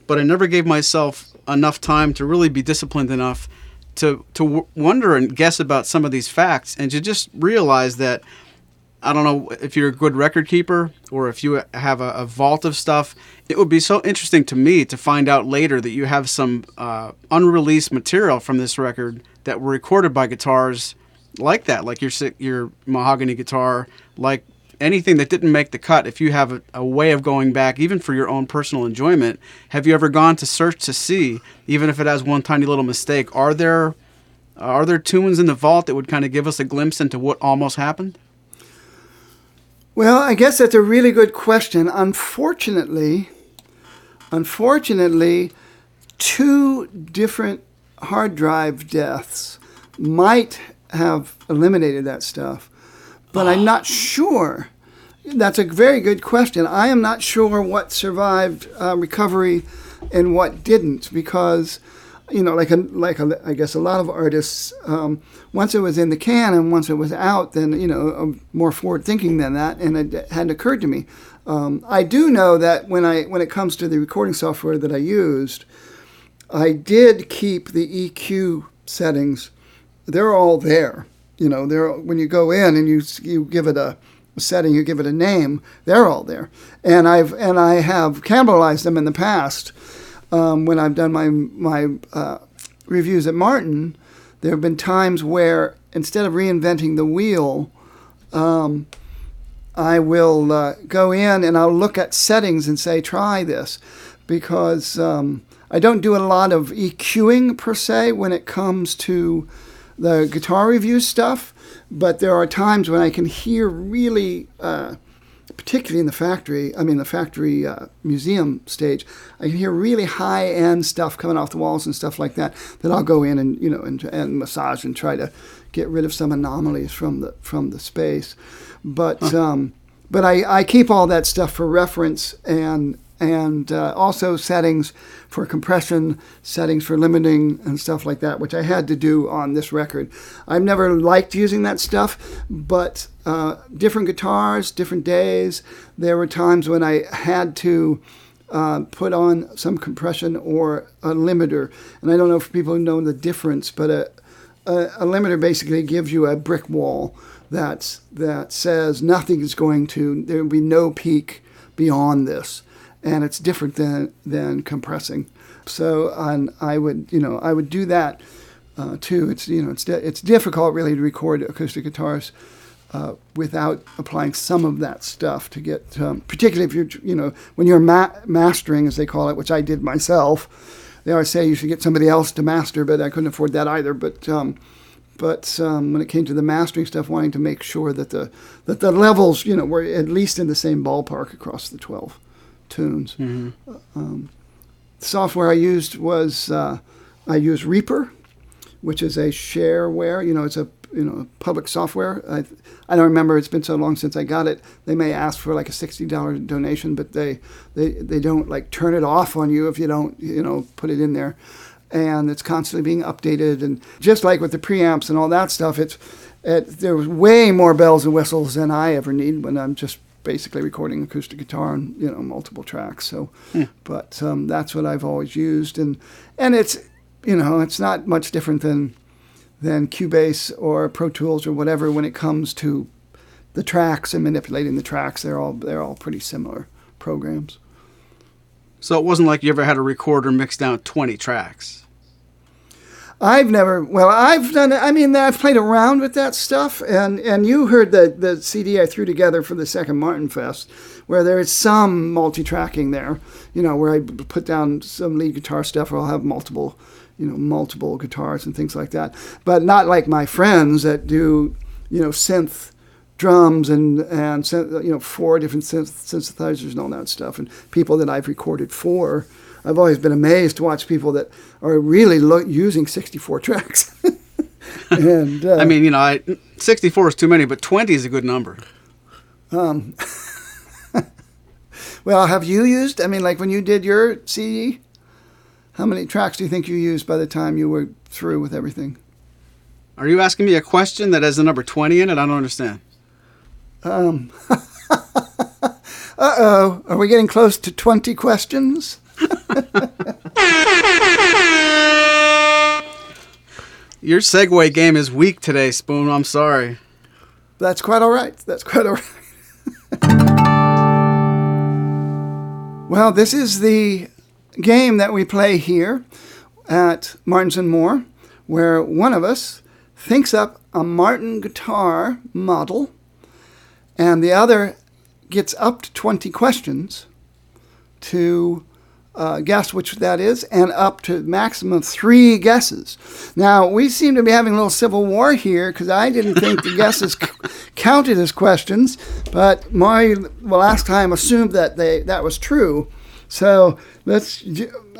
but I never gave myself enough time to really be disciplined enough to to w- wonder and guess about some of these facts, and to just realize that I don't know if you're a good record keeper or if you have a, a vault of stuff. It would be so interesting to me to find out later that you have some uh, unreleased material from this record that were recorded by guitars like that, like your your mahogany guitar, like anything that didn't make the cut. If you have a, a way of going back, even for your own personal enjoyment, have you ever gone to search to see, even if it has one tiny little mistake, are there are there tunes in the vault that would kind of give us a glimpse into what almost happened? Well, I guess that's a really good question. Unfortunately, unfortunately, two different hard drive deaths might have eliminated that stuff, but I'm not sure. That's a very good question. I am not sure what survived uh, recovery and what didn't because you know, like a, like a, I guess a lot of artists, um, once it was in the can and once it was out, then you know, I'm more forward thinking than that, and it hadn't occurred to me. Um, I do know that when I when it comes to the recording software that I used, I did keep the EQ settings. They're all there. You know, when you go in and you you give it a setting, you give it a name, they're all there. And I've and I have cannibalized them in the past um, when I've done my my uh, reviews at Martin, there have been times where instead of reinventing the wheel, um, I will uh, go in and I'll look at settings and say try this, because um, I don't do a lot of EQing per se when it comes to the guitar review stuff, but there are times when I can hear really. Uh, particularly in the factory, I mean the factory uh, museum stage, I can hear really high end stuff coming off the walls and stuff like that. That I'll go in and you know and, and massage and try to get rid of some anomalies from the from the space. But huh. um, but I, I keep all that stuff for reference and and uh, also settings for compression, settings for limiting, and stuff like that, which I had to do on this record. I've never liked using that stuff, but uh, different guitars, different days. There were times when I had to. Uh, put on some compression or a limiter, and I don't know if people know the difference, but a, a, a limiter basically gives you a brick wall that's that says nothing is going to. There will be no peak beyond this and it's different than than compressing. So and I would you know I would do that uh, too. It's you know it's di- it's difficult really to record acoustic guitars uh, without applying some of that stuff to get um, particularly if you're you know when you're ma- mastering as they call it, which I did myself. They always say you should get somebody else to master, but I couldn't afford that either. But um, but um, when it came to the mastering stuff, wanting to make sure that the that the levels you know were at least in the same ballpark across the twelve tunes. Mm-hmm. Um, the software I used was uh, I used Reaper, which is a shareware. You know, it's a you know public software. I I don't remember. It's been so long since I got it. They may ask for like a sixty dollar donation, but they they they don't like turn it off on you if you don't you know put it in there. And it's constantly being updated, and just like with the preamps and all that stuff, it's it, there's way more bells and whistles than I ever need when I'm just basically recording acoustic guitar on you know multiple tracks. So, Hmm. but um, that's what I've always used, and and it's you know, it's not much different than than Cubase or Pro Tools or whatever when it comes to the tracks and manipulating the tracks. They're all they're all pretty similar programs. So it wasn't like you ever had a recorder mix down 20 tracks. I've never. Well, I've done. I mean, I've played around with that stuff, and and you heard the the CD I threw together for the second Martin Fest, where there is some multi-tracking there. You know, where I put down some lead guitar stuff, or I'll have multiple, you know, multiple guitars and things like that. But not like my friends that do, you know, synth drums and and you know four different synth- synthesizers and all that stuff, and people that I've recorded for. I've always been amazed to watch people that are really lo- using 64 tracks. and uh, I mean, you know, I, 64 is too many, but 20 is a good number. Um, well, have you used? I mean, like when you did your CD, how many tracks do you think you used by the time you were through with everything? Are you asking me a question that has the number 20 in it? I don't understand. Um, uh oh, are we getting close to 20 questions? Your segue game is weak today, Spoon. I'm sorry. That's quite all right. That's quite all right. well, this is the game that we play here at Martins and More, where one of us thinks up a Martin guitar model, and the other gets up to 20 questions to uh, guess which that is, and up to maximum three guesses. Now, we seem to be having a little civil war here because I didn't think the guesses c- counted as questions, but my well, last time assumed that they that was true. So let's.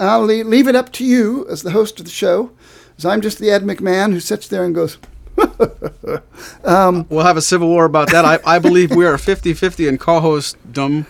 I'll leave it up to you as the host of the show, as I'm just the Ed McMahon who sits there and goes. um, we'll have a civil war about that. I, I believe we are 50 50 in co hostdom.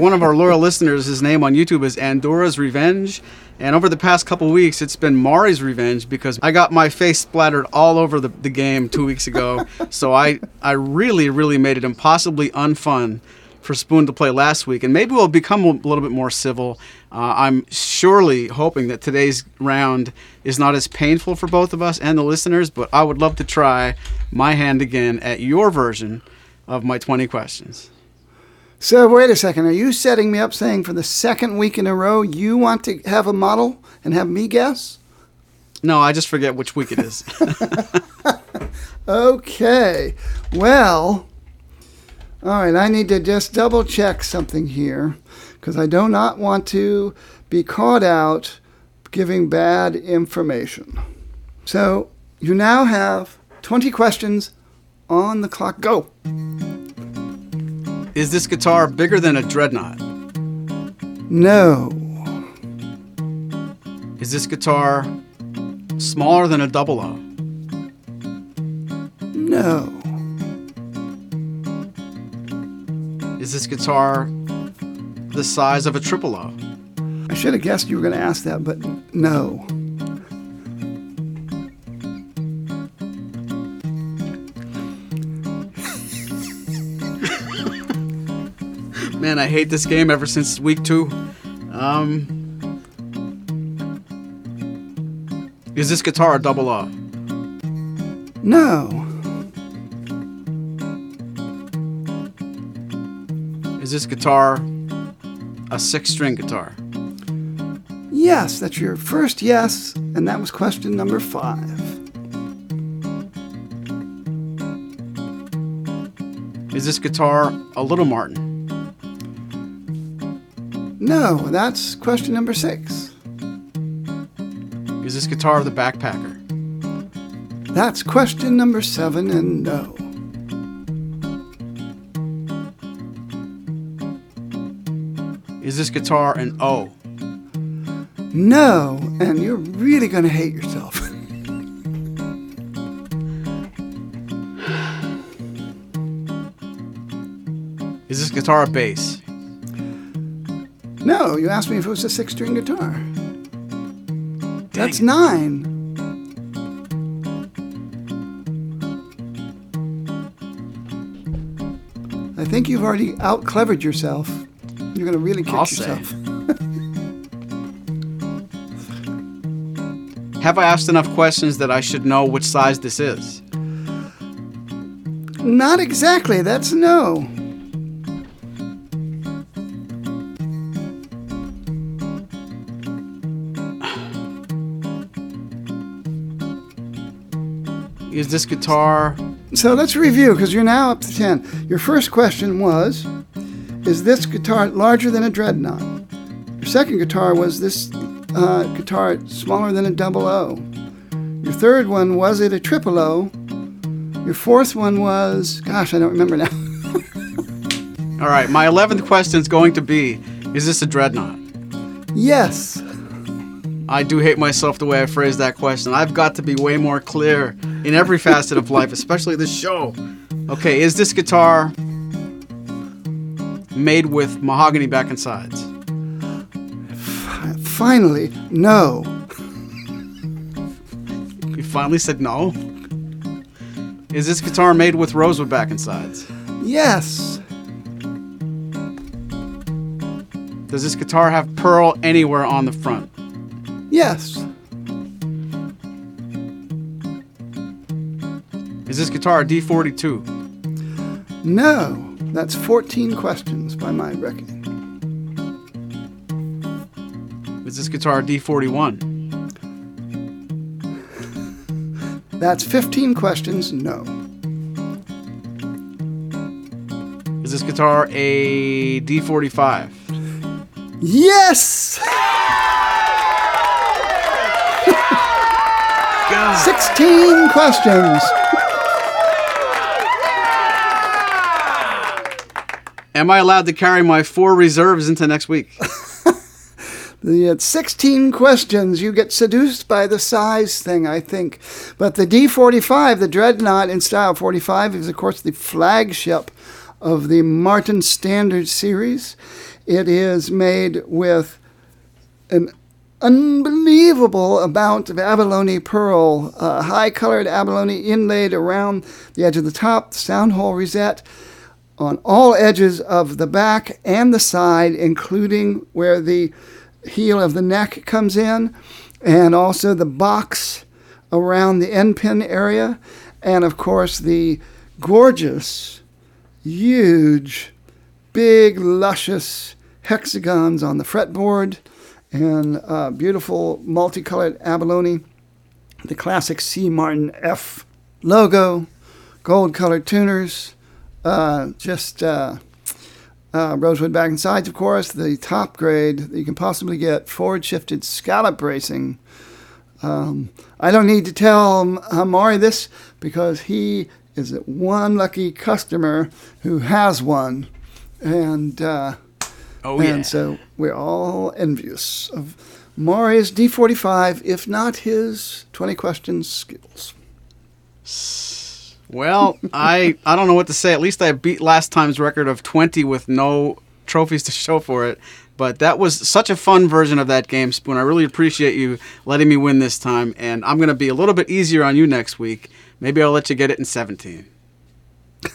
One of our loyal listeners, his name on YouTube is Andora's Revenge. And over the past couple weeks, it's been Maury's revenge because I got my face splattered all over the, the game two weeks ago. so I, I really, really made it impossibly unfun for Spoon to play last week, and maybe we'll become a little bit more civil. Uh, I'm surely hoping that today's round is not as painful for both of us and the listeners, but I would love to try my hand again at your version of my 20 questions. So, wait a second. Are you setting me up saying for the second week in a row you want to have a model and have me guess? No, I just forget which week it is. okay. Well, all right, I need to just double check something here because I do not want to be caught out giving bad information. So you now have 20 questions on the clock. Go. Is this guitar bigger than a dreadnought? No. Is this guitar smaller than a double O? No. Is this guitar the size of a triple O? I should have guessed you were going to ask that, but no. Man, I hate this game ever since week two. Um, is this guitar a double O? No. Is this guitar a six string guitar? Yes, that's your first yes, and that was question number five. Is this guitar a Little Martin? No, that's question number six. Is this guitar the Backpacker? That's question number seven, and no. Is this guitar an O? Oh. No, and you're really going to hate yourself. Is this guitar a bass? No, you asked me if it was a six string guitar. That's nine. I think you've already out clevered yourself. You're going to really kick I'll yourself. have I asked enough questions that I should know which size this is? Not exactly. That's no. Is this guitar? So let's review because you're now up to 10. Your first question was Is this guitar larger than a dreadnought? Your second guitar was this uh, guitar smaller than a double O. Your third one was it a triple O? Your fourth one was, gosh, I don't remember now. All right, my 11th question is going to be Is this a dreadnought? yes. I do hate myself the way I phrased that question. I've got to be way more clear in every facet of life, especially this show. Okay, is this guitar made with mahogany back and sides? Finally, no. You finally said no? Is this guitar made with rosewood back and sides? Yes. Does this guitar have pearl anywhere on the front? Yes. Is this guitar a D42? No. That's 14 questions by my reckoning. Is this guitar a D41? That's 15 questions. No. Is this guitar a D45? Yes! God. 16 questions. Am I allowed to carry my four reserves into next week? The uh, 16 questions. You get seduced by the size thing, I think. But the D45, the Dreadnought in Style 45, is, of course, the flagship of the Martin Standard series. It is made with an unbelievable amount of abalone pearl, uh, high colored abalone inlaid around the edge of the top, the sound hole rosette, on all edges of the back and the side, including where the heel of the neck comes in, and also the box around the end pin area, and of course the gorgeous, huge, big, luscious hexagons on the fretboard, and uh, beautiful multicolored abalone, the classic C. Martin F logo, gold colored tuners, uh, just. Uh, uh, rosewood back and sides, of course, the top grade that you can possibly get, forward shifted scallop bracing. Um, I don't need to tell Amari this because he is one lucky customer who has one. And, uh, Oh, yeah. and so we're all envious of Maury's D45, if not his 20 questions skills. Well, I I don't know what to say. At least I beat last time's record of 20 with no trophies to show for it. But that was such a fun version of that game, Spoon. I really appreciate you letting me win this time, and I'm going to be a little bit easier on you next week. Maybe I'll let you get it in 17.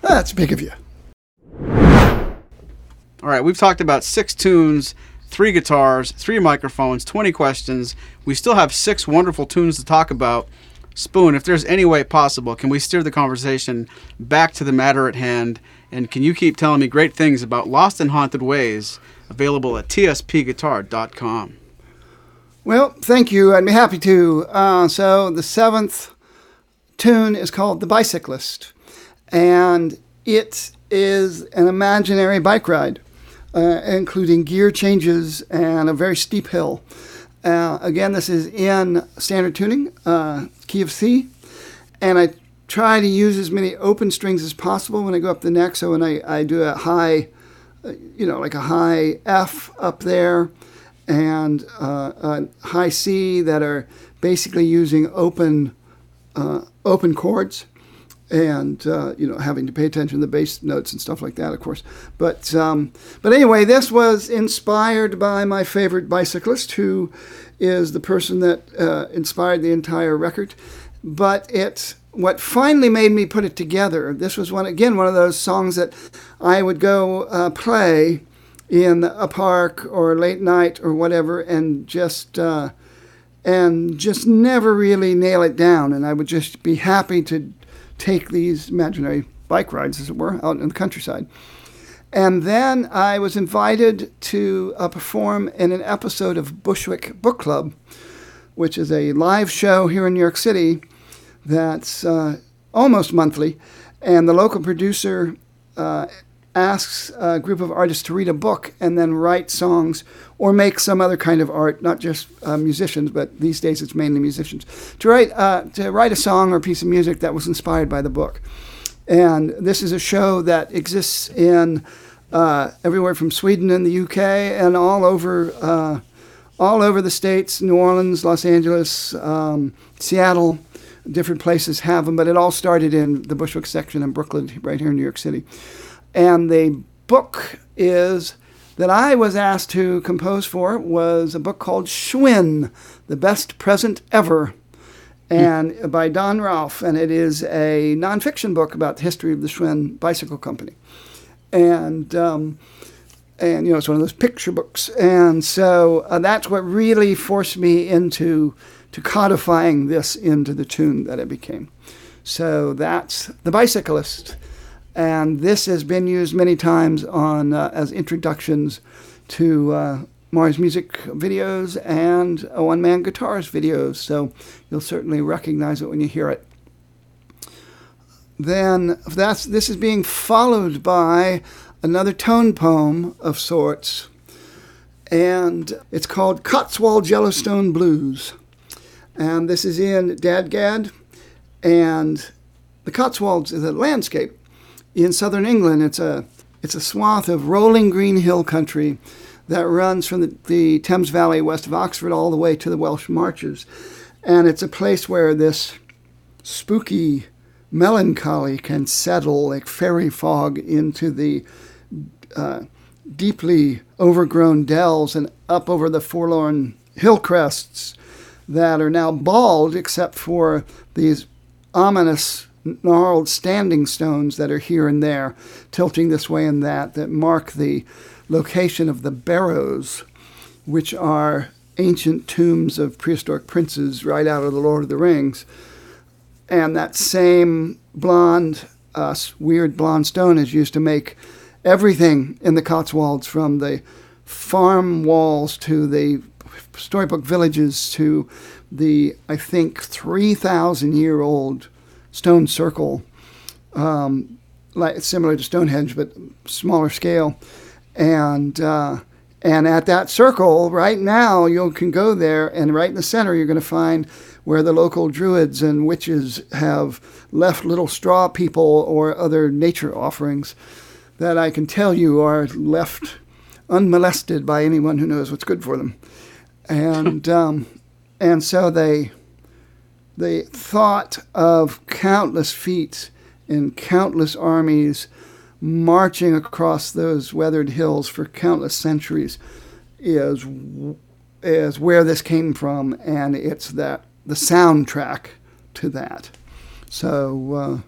That's big of you. All right, we've talked about six tunes, three guitars, three microphones, 20 questions. We still have six wonderful tunes to talk about. Spoon, if there's any way possible, can we steer the conversation back to the matter at hand? And can you keep telling me great things about Lost and Haunted Ways, available at tspguitar.com? Well, thank you. I'd be happy to. Uh, so the seventh tune is called The Bicyclist, and it is an imaginary bike ride, uh, including gear changes and a very steep hill. Uh, again, this is in standard tuning, uh, key of C, and I try to use as many open strings as possible when I go up the neck. So when I, I do a high, uh, you know, like a high F up there, and uh, a high C that are basically using open uh, open chords, and uh, you know having to pay attention to the bass notes and stuff like that, of course. But um, but anyway, this was inspired by my favorite bicyclist, who is the person that uh, inspired the entire record. But it what finally made me put it together. This was one again one of those songs that I would go uh, play in a park or late night or whatever, and just uh, and just never really nail it down. And I would just be happy to take these imaginary bike rides, as it were, out in the countryside. And then I was invited to uh, perform in an episode of Bushwick Book Club, which is a live show here in New York City that's uh, almost monthly. And the local producer uh, asks a group of artists to read a book and then write songs or make some other kind of art, not just uh, musicians, but these days it's mainly musicians, to write, uh, to write a song or a piece of music that was inspired by the book. And this is a show that exists in uh, everywhere from Sweden and the UK and all over, uh, all over the states, New Orleans, Los Angeles, um, Seattle, different places have them, but it all started in the Bushwick section in Brooklyn, right here in New York City. And the book is that I was asked to compose for was a book called Schwinn, The Best Present Ever, and by Don Ralph. And it is a nonfiction book about the history of the Schwinn Bicycle Company. And, um, and you know, it's one of those picture books. And so uh, that's what really forced me into to codifying this into the tune that it became. So that's The Bicyclist and this has been used many times on uh, as introductions to uh, Maury's music videos and one man guitars videos. So you'll certainly recognize it when you hear it. Then that's this is being followed by another tone poem of sorts, and it's called Cotswold Yellowstone Blues. And this is in DADGAD, and the Cotswolds is a landscape in southern England, it's a it's a swath of rolling green hill country that runs from the, the, Thames Valley west of Oxford all the way to the Welsh Marches. And it's a place where this spooky melancholy can settle like fairy fog into the uh, deeply overgrown dells and up over the forlorn hill crests that are now bald except for these ominous gnarled standing stones that are here and there, tilting this way and that, that mark the location of the barrows, which are ancient tombs of prehistoric princes right out of The Lord of the Rings. And that same blonde, uh, weird blonde stone is used to make everything in the Cotswolds from the farm walls to the storybook villages to the, I think, 3,000 year old stone circle, um, like similar to Stonehenge but smaller scale, and uh, and at that circle right now you can go there and right in the center you're going to find where the local druids and witches have left little straw people or other nature offerings that I can tell you are left unmolested by anyone who knows what's good for them, and um, and so they the thought of countless feet in countless armies marching across those weathered hills for countless centuries is is where this came from, and it's that the soundtrack to that. So, uh,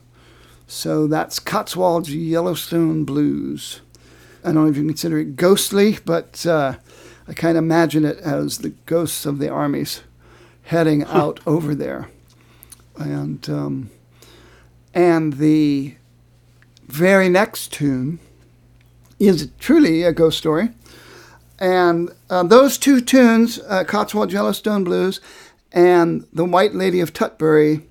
so that's Cotswold's Yellowstone Blues. I don't know if you consider it ghostly, but uh, I kind of imagine it as the ghosts of the armies heading out over there and um, and the very next tune is truly a ghost story. And uh, those two tunes, uh, Cotswold Yellowstone Blues and The White Lady of Tutbury,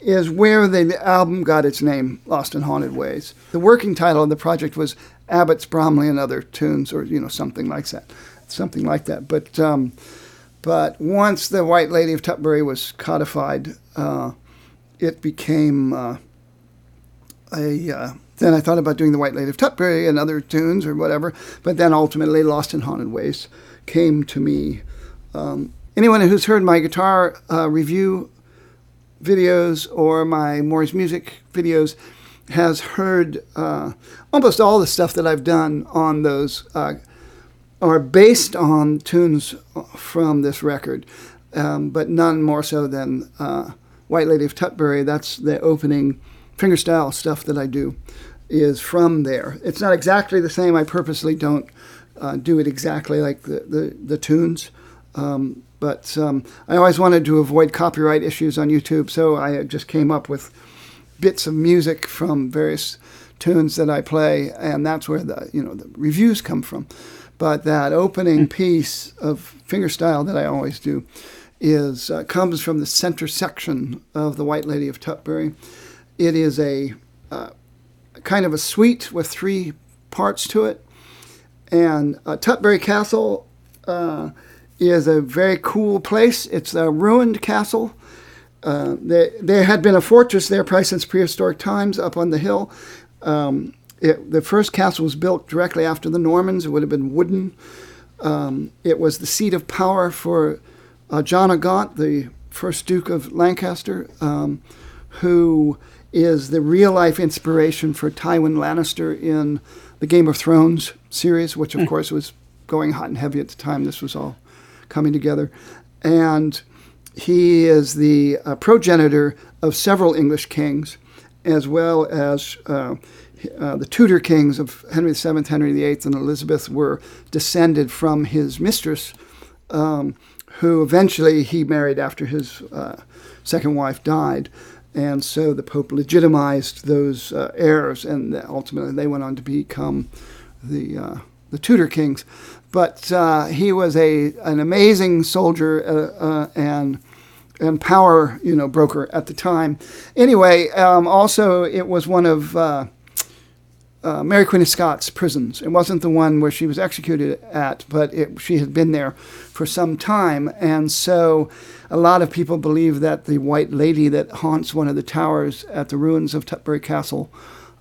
is where the album got its name, Lost in Haunted Ways. The working title of the project was Abbots Bromley and Other Tunes, or you know something like that, something like that. But um, but once The White Lady of Tutbury was codified, uh, it became uh, a. Uh, then I thought about doing the White Lady of Tutbury and other tunes or whatever, but then ultimately Lost in Haunted Ways came to me. Um, anyone who's heard my guitar uh, review videos or my Maury's music videos has heard uh, almost all the stuff that I've done on those uh, are based on tunes from this record, um, but none more so than uh, White Lady of Tutbury, that's the opening fingerstyle stuff that I do, is from there. It's not exactly the same. I purposely don't uh, do it exactly like the, the, the tunes, Um, but um, I always wanted to avoid copyright issues on YouTube, so I just came up with bits of music from various tunes that I play, and that's where the you know the reviews come from. But that opening piece of fingerstyle that I always do is uh, comes from the center section of the White Lady of Tutbury. It is a uh, kind of a suite with three parts to it, and uh, Tutbury Castle uh, is a very cool place. It's a ruined castle. Uh, there, there had been a fortress there probably since prehistoric times up on the hill. Um, it, the first castle was built directly after the Normans. It would have been wooden. Um, it was the seat of power for uh, John Gaunt, the first Duke of Lancaster, um, who is the real life inspiration for Tywin Lannister in the Game of Thrones series, which of course was going hot and heavy at the time this was all coming together. And he is the uh, progenitor of several English kings, as well as uh, uh, the Tudor kings of Henry VII, Henry VIII, and Elizabeth were descended from his mistress, um, who eventually he married after his uh, second wife died. And so the Pope legitimized those uh, heirs, and ultimately they went on to become the, uh, the Tudor kings. But he was a, an amazing soldier and and power, you know, broker at the time. Anyway, um, also it was one of uh, Mary Queen of Scots prisons. It wasn't the one where she was executed at, but it, she had been there for some time, and so a lot of people believe that the White Lady that haunts one of the towers at the ruins of Tutbury Castle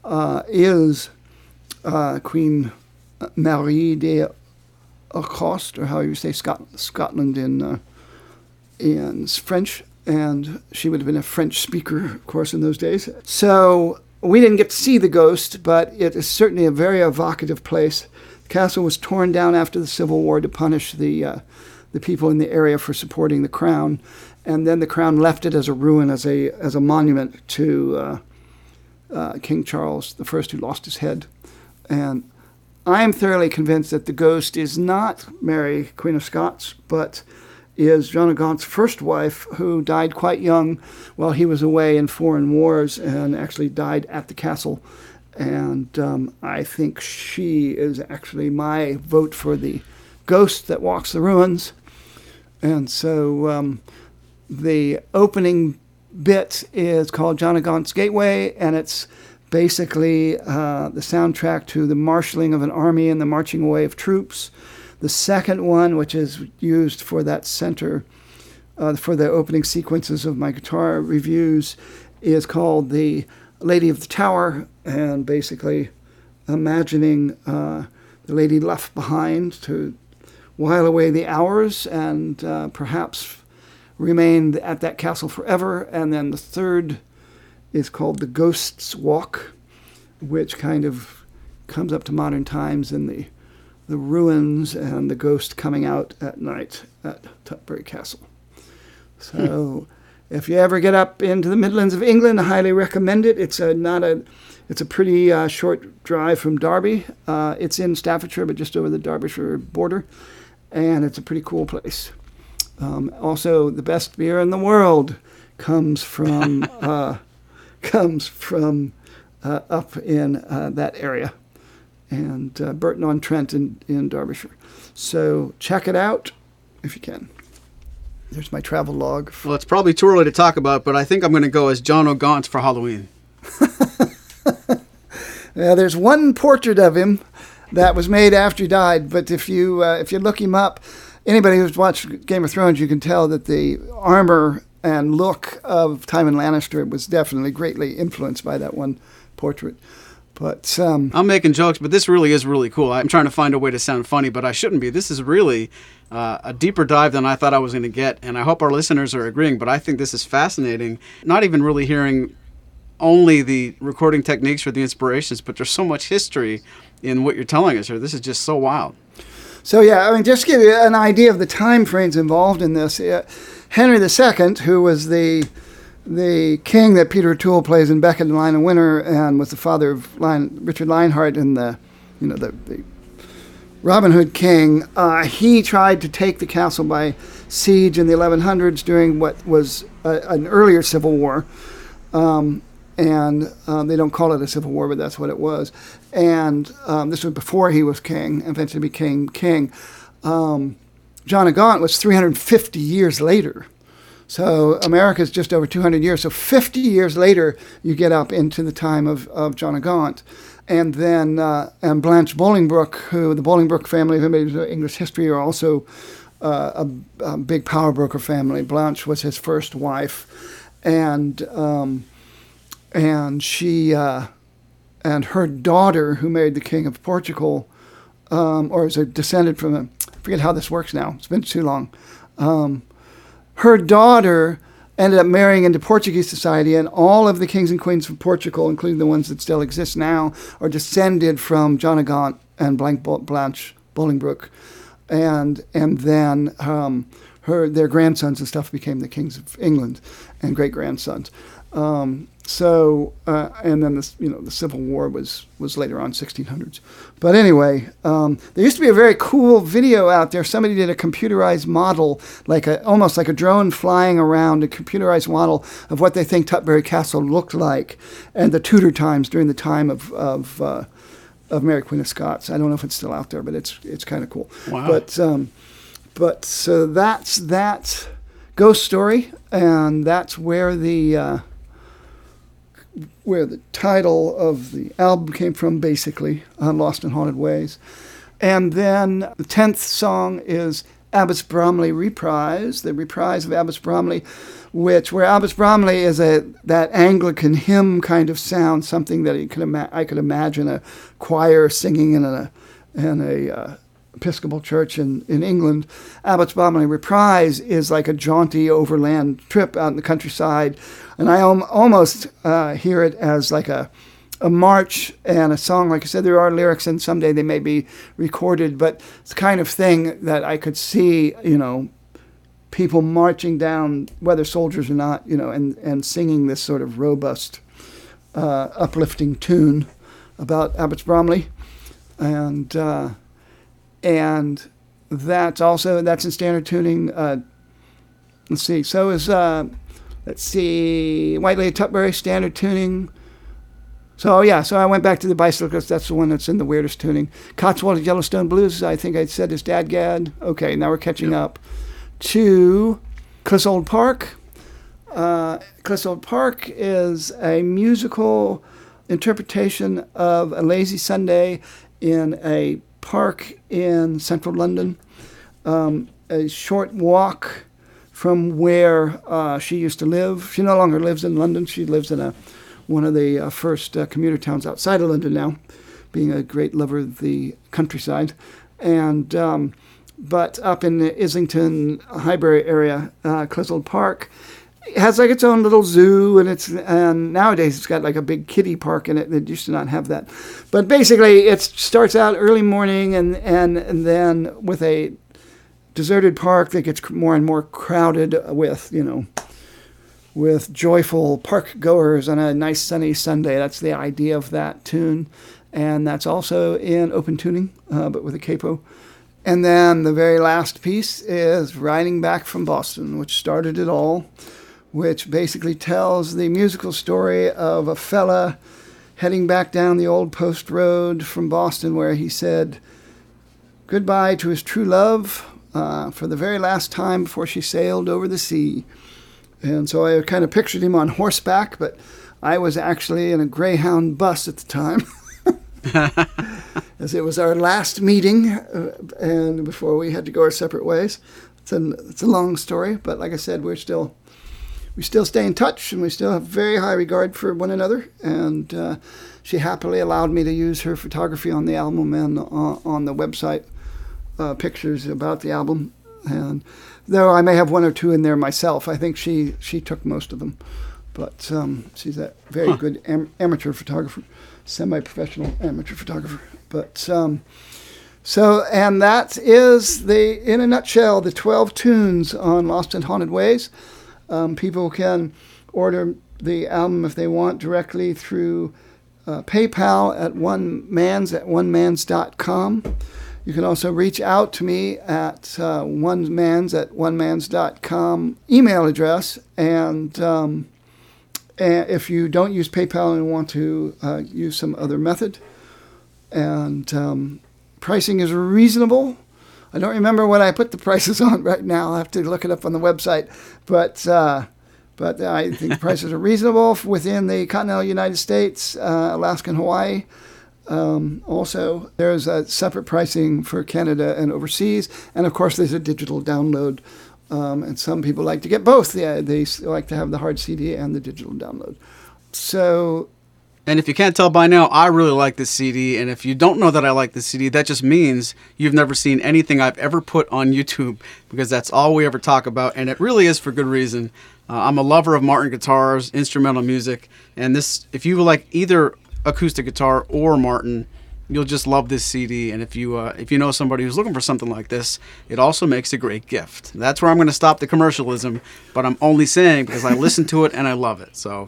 uh, is uh, Queen Marie de Accost, or how you say Scot- Scotland in uh, in French, and she would have been a French speaker, of course, in those days. So we didn't get to see the ghost, but it is certainly a very evocative place. The castle was torn down after the Civil War to punish the uh, the people in the area for supporting the crown, and then the crown left it as a ruin, as a as a monument to uh, uh, King Charles I, who lost his head. And I am thoroughly convinced that the ghost is not Mary, Queen of Scots, but is John of Gaunt's first wife, who died quite young while he was away in foreign wars and actually died at the castle. And um, I think she is actually my vote for the ghost that walks the ruins. And so um, the opening bit is called John of Gaunt's Gateway, and it's basically uh, the soundtrack to the marshaling of an army and the marching away of troops. The second one, which is used for that center, uh, for the opening sequences of my guitar reviews, is called The Lady of the Tower, and basically imagining uh, the lady left behind to while away the hours and uh, perhaps remain at that castle forever. And then the third is called The Ghost's Walk, which kind of comes up to modern times in the the ruins and the ghost coming out at night at Tutbury Castle. So, hmm. if you ever get up into the Midlands of England, I highly recommend it. It's a not a, it's a pretty uh, short drive from Derby. Uh, it's in Staffordshire, but just over the Derbyshire border, and it's a pretty cool place. Um, also, the best beer in the world comes from uh, comes from uh, up in uh, that area and uh, Burton on Trent in, in Derbyshire. So check it out if you can. There's my travel log. Well, it's probably too early to talk about, but I think I'm going to go as John O'Gaunt for Halloween. yeah, there's one portrait of him that was made after he died, but if you uh, if you look him up, anybody who's watched Game of Thrones, you can tell that the armor and look of Tywin Lannister was definitely greatly influenced by that one portrait. But um, I'm making jokes, but this really is really cool. I'm trying to find a way to sound funny, but I shouldn't be. This is really uh, a deeper dive than I thought I was going to get, and I hope our listeners are agreeing. But I think this is fascinating. Not even really hearing only the recording techniques or the inspirations, but there's so much history in what you're telling us here. This is just so wild. So yeah, I mean, just give you an idea of the time frames involved in this. Uh, Henry II, who was the the king that Peter O'Toole plays in Becket and Lion of Winter and was the father of Lion, Richard Lionheart in the, you know, the, the Robin Hood King, uh, he tried to take the castle by siege in the 1100s during what was a, an earlier civil war. Um, and um, they don't call it a civil war, but that's what it was. And um, this was before he was king, eventually became king. Um, John of Gaunt was 350 years later. So America is just over 200 years. So 50 years later, you get up into the time of, of John of Gaunt and then uh, and Blanche Bolingbroke, who the Bolingbroke family, if anybody knows English history, are also uh, a, a, big power broker family. Blanche was his first wife, and um, and she uh, and her daughter, who married the king of Portugal, um, or is a descended from him. I forget how this works now. It's been too long. Um, her daughter ended up marrying into Portuguese society, and all of the kings and queens of Portugal, including the ones that still exist now, are descended from John of Gaunt and Blanche Bolingbroke, and and then um, her their grandsons and stuff became the kings of England and great grandsons. Um, so uh, and then this you know the Civil War was was later on 1600s. But anyway, um, there used to be a very cool video out there. Somebody did a computerized model, like a almost like a drone flying around, a computerized model of what they think Tutbury Castle looked like, and the Tudor times during the time of of uh, of Mary Queen of Scots. I don't know if it's still out there, but it's it's kind of cool. Wow. But um, but so that's that ghost story, and that's where the uh, where the title of the album came from, basically, on Lost and Haunted Ways. And then the 10th song is Abbots Bromley Reprise, the reprise of Abbots Bromley, which where Abbots Bromley is a that Anglican hymn kind of sound, something that could ima- I could imagine a choir singing in a in a uh, Episcopal church in, in England. Abbots Bromley Reprise is like a jaunty overland trip out in the countryside and I om- almost uh, hear it as like a a march and a song. Like I said, there are lyrics, and someday they may be recorded. But it's the kind of thing that I could see, you know, people marching down, whether soldiers or not, you know, and and singing this sort of robust, uh, uplifting tune about Abbots Bromley, and uh, and that's also that's in standard tuning. Uh, let's see. So is uh, let's see, White Lady Tutbury, standard tuning. So yeah, so I went back to the bicycle because that's the one that's in the weirdest tuning. Cotswold Yellowstone Blues, I think I said is DADGAD. Okay, now we're catching yep. up to Clissold Park. Uh, Clissold Park is a musical interpretation of a lazy Sunday in a park in central London. Um, a short walk from where uh, she used to live. She no longer lives in London. She lives in a one of the uh, first uh, commuter towns outside of London now, being a great lover of the countryside. And um, but up in the Islington, Highbury area, uh, Clissold Park has like its own little zoo, and it's and nowadays it's got like a big kiddie park in it. It used to not have that, but basically it starts out early morning and and, and then with a deserted park that gets more and more crowded with, you know, with joyful park goers on a nice sunny Sunday. That's the idea of that tune. And that's also in open tuning, uh, but with a capo. And then the very last piece is Riding Back from Boston, which started it all, which basically tells the musical story of a fella heading back down the old post road from Boston where he said goodbye to his true love, uh, for the very last time before she sailed over the sea. And so I kind of pictured him on horseback, but I was actually in a Greyhound bus at the time. as it was our last meeting, uh, and before we had to go our separate ways. It's a, it's a long story, but like I said, we're still we still stay in touch, and we still have very high regard for one another. And uh, she happily allowed me to use her photography on the album and uh, on the website uh, pictures about the album, and though I may have one or two in there myself, I think she she took most of them. But um, she's a very huh. good am- amateur photographer, semi-professional amateur photographer. But um, so, and that is the in a nutshell the twelve tunes on Lost and Haunted Ways. Um, people can order the album if they want directly through uh, PayPal at one mans at onemanz.com. You can also reach out to me at uh, onemanz at one onemanz.com email address. And, um, and if you don't use PayPal and want to uh, use some other method, and um, pricing is reasonable. I don't remember what I put the prices on right now. I'll have to look it up on the website. But uh, but I think the prices are reasonable within the continental United States, uh, Alaska, and Hawaii. Um, also, there's a separate pricing for Canada and overseas, and of course, there's a digital download. Um, and some people like to get both. Yeah, they like to have the hard CD and the digital download. So and if you can't tell by now, I really like this CD. And if you don't know that I like this CD, that just means you've never seen anything I've ever put on YouTube because that's all we ever talk about. And it really is for good reason. Uh, I'm a lover of Martin guitars, instrumental music. And this, if you like either acoustic guitar or Martin, you'll just love this CD. And if you uh, if you know somebody who's looking for something like this, it also makes a great gift. That's where I'm going to stop the commercialism, but I'm only saying because I listen to it and I love it. So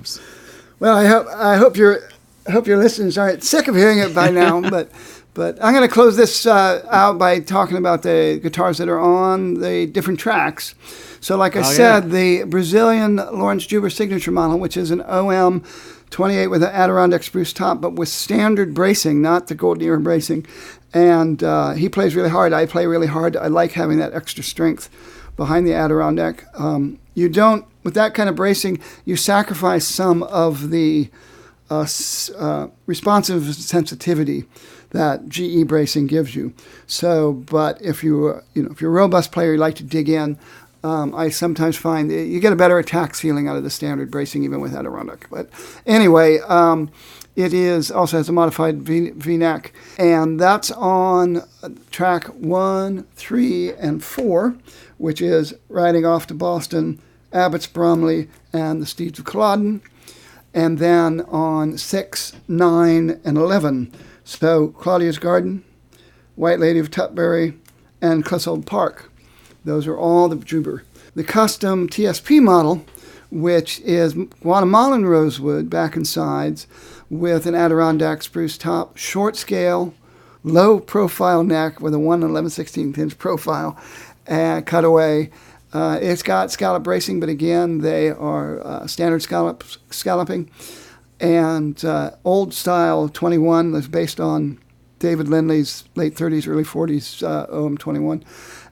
well, I hope I hope your I hope your listeners aren't sick of hearing it by now, but but I'm going to close this uh, out by talking about the guitars that are on the different tracks. So, like I oh, said, yeah. the Brazilian Laurence Juber signature model, which is an OM 28 with an Adirondack spruce top, but with standard bracing, not the golden era bracing. And uh, he plays really hard. I play really hard. I like having that extra strength behind the Adirondack. Um, you don't with that kind of bracing, you sacrifice some of the uh, uh, responsive sensitivity that GE bracing gives you. So, but if you you know if you're a robust player, you like to dig in. Um, I sometimes find you get a better attack feeling out of the standard bracing even with Adirondack. But anyway, um, it is also has a modified V, v neck, and that's on track one, three, and four, which is riding off to Boston Abbots Bromley, and the Steeds of Culloden. And then on 6, 9, and 11, so Claudia's Garden, White Lady of Tutbury, and Clissold Park. Those are all the Juber. The custom TSP model, which is Guatemalan rosewood back and sides with an Adirondack spruce top, short scale, low profile neck with a 1 11 16th inch profile, and cutaway, uh, it's got scallop bracing, but again, they are uh, standard scallop, scalloping. And uh, old style 21 was based on David Lindley's late 30s, early 40s uh, OM 21.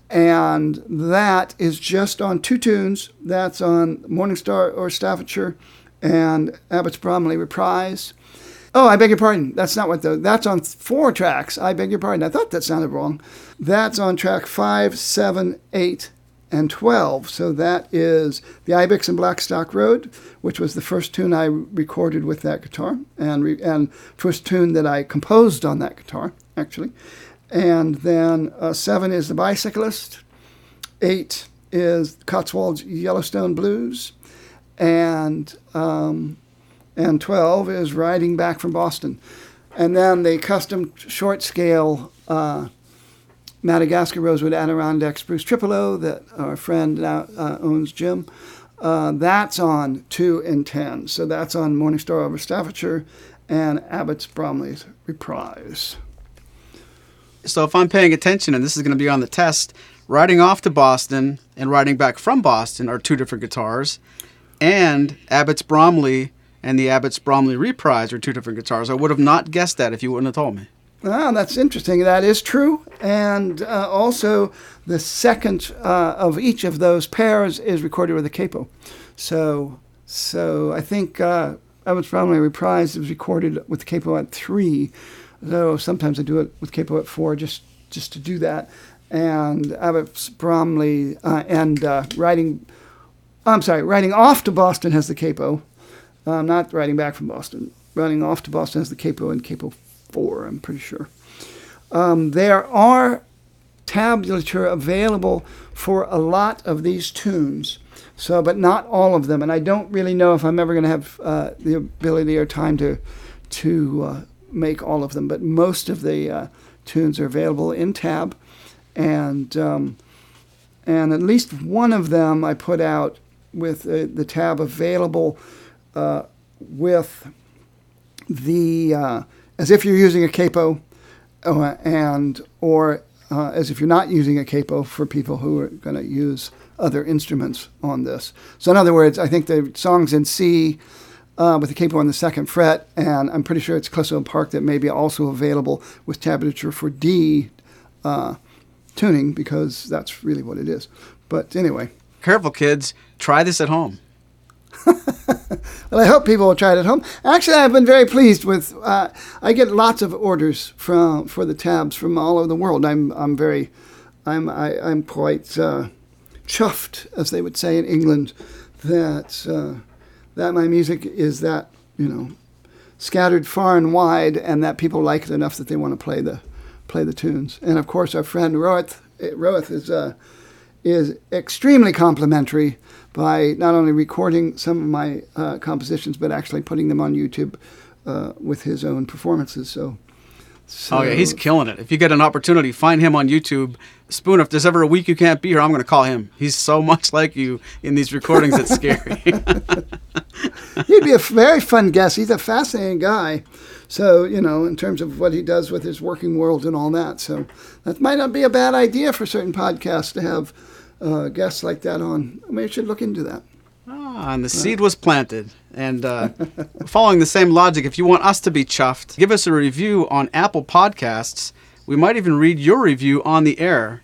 And that is just on two tunes. That's on Morningstar or Staffordshire and Abbots Bromley Reprise. Oh, I beg your pardon. That's not what the. That's on four tracks. I beg your pardon. I thought that sounded wrong. That's on track five, seven, eight, and 12. So that is the Ibex and Blackstock Road, which was the first tune I recorded with that guitar, and re- and first tune that I composed on that guitar, actually. And then uh, seven is the Bicyclist, eight is Cotswolds Yellowstone Blues, and um, and 12 is Riding Back from Boston. And then the custom short scale uh, Madagascar Rosewood Adirondack Spruce triple-O that our friend now uh, owns, Jim. Uh, that's on 2 and 10. So that's on Morningstar over Staffordshire and Abbots Bromley's Reprise. So if I'm paying attention, and this is going to be on the test, riding off to Boston and riding back from Boston are two different guitars, and Abbots Bromley and the Abbots Bromley Reprise are two different guitars. I would have not guessed that if you wouldn't have told me. Ah, that's interesting. That is true. And uh, also, the second uh, of each of those pairs is recorded with a capo. So, so I think uh, Abbots Bromley Reprise was recorded with capo at three. Though sometimes I do it with capo at four, just just to do that. And Abbots Bromley and riding, I'm sorry, riding off to Boston has the capo. I'm not riding back from Boston. Riding off to Boston has the capo and capo four, I'm pretty sure. Um, there are tablature available for a lot of these tunes, so but not all of them. And I don't really know if I'm ever going to have uh, the ability or time to to uh, make all of them. But most of the uh, tunes are available in tab, and um, and at least one of them I put out with the tab available uh, with the uh, as if you're using a capo uh, and or uh, as if you're not using a capo for people who are going to use other instruments on this. So, in other words, I think the song's in C uh, with the capo on the second fret, and I'm pretty sure it's Clissold Park that may be also available with tablature for D uh, tuning because that's really what it is. But anyway. Careful, kids. Try this at home. well, I hope people will try it at home. Actually, I've been very pleased with. Uh, I get lots of orders from for the tabs from all over the world. I'm I'm very, I'm I, am i am quite uh, chuffed, as they would say in England, that uh, that my music is that you know scattered far and wide, and that people like it enough that they want to play the play the tunes. And of course, our friend Roeth Roeth is uh, is extremely complimentary by not only recording some of my uh, compositions, but actually putting them on YouTube uh, with his own performances. So, so, oh yeah, he's killing it. If you get an opportunity, find him on YouTube. Spoon, if there's ever a week you can't be here, I'm going to call him. He's so much like you in these recordings, it's scary. He'd be a very fun guest. He's a fascinating guy. So, you know, in terms of what he does with his working world and all that. So, that might not be a bad idea for certain podcasts to have uh, guests like that on. I mean, you should look into that. Ah, and the seed was planted. And uh, following the same logic, if you want us to be chuffed, give us a review on Apple Podcasts. We might even read your review on the air.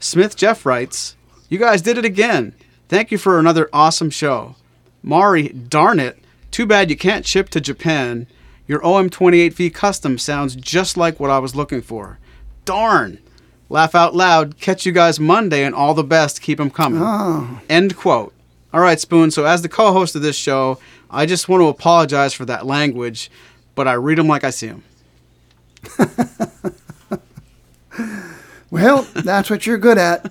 Smith Jeff writes, You guys did it again. Thank you for another awesome show. Maury, darn it. Too bad you can't ship to Japan. Your OM28V custom sounds just like what I was looking for. Darn. Laugh out loud. Catch you guys Monday and all the best. Keep them coming. Oh. End quote. All right, Spoon. So, as the co host of this show, I just want to apologize for that language, but I read them like I see them. well, that's what you're good at.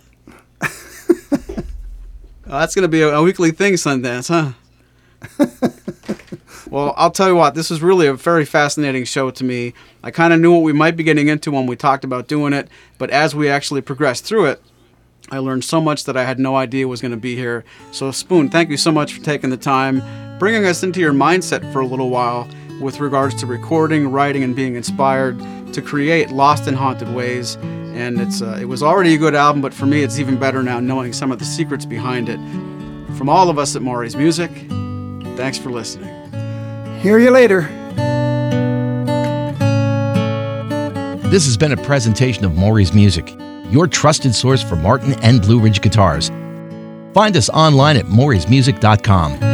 well, that's going to be a, a weekly thing, Sundance, huh? Well, I'll tell you what, this was really a very fascinating show to me. I kind of knew what we might be getting into when we talked about doing it, but as we actually progressed through it, I learned so much that I had no idea was going to be here. So, Spoon, thank you so much for taking the time, bringing us into your mindset for a little while with regards to recording, writing, and being inspired to create Lost and Haunted Ways. And it's uh, it was already a good album, but for me, it's even better now knowing some of the secrets behind it. From all of us at Maury's Music, thanks for listening. Hear you later. This has been a presentation of Maury's Music, your trusted source for Martin and Blue Ridge guitars. Find us online at maurysmusic.com.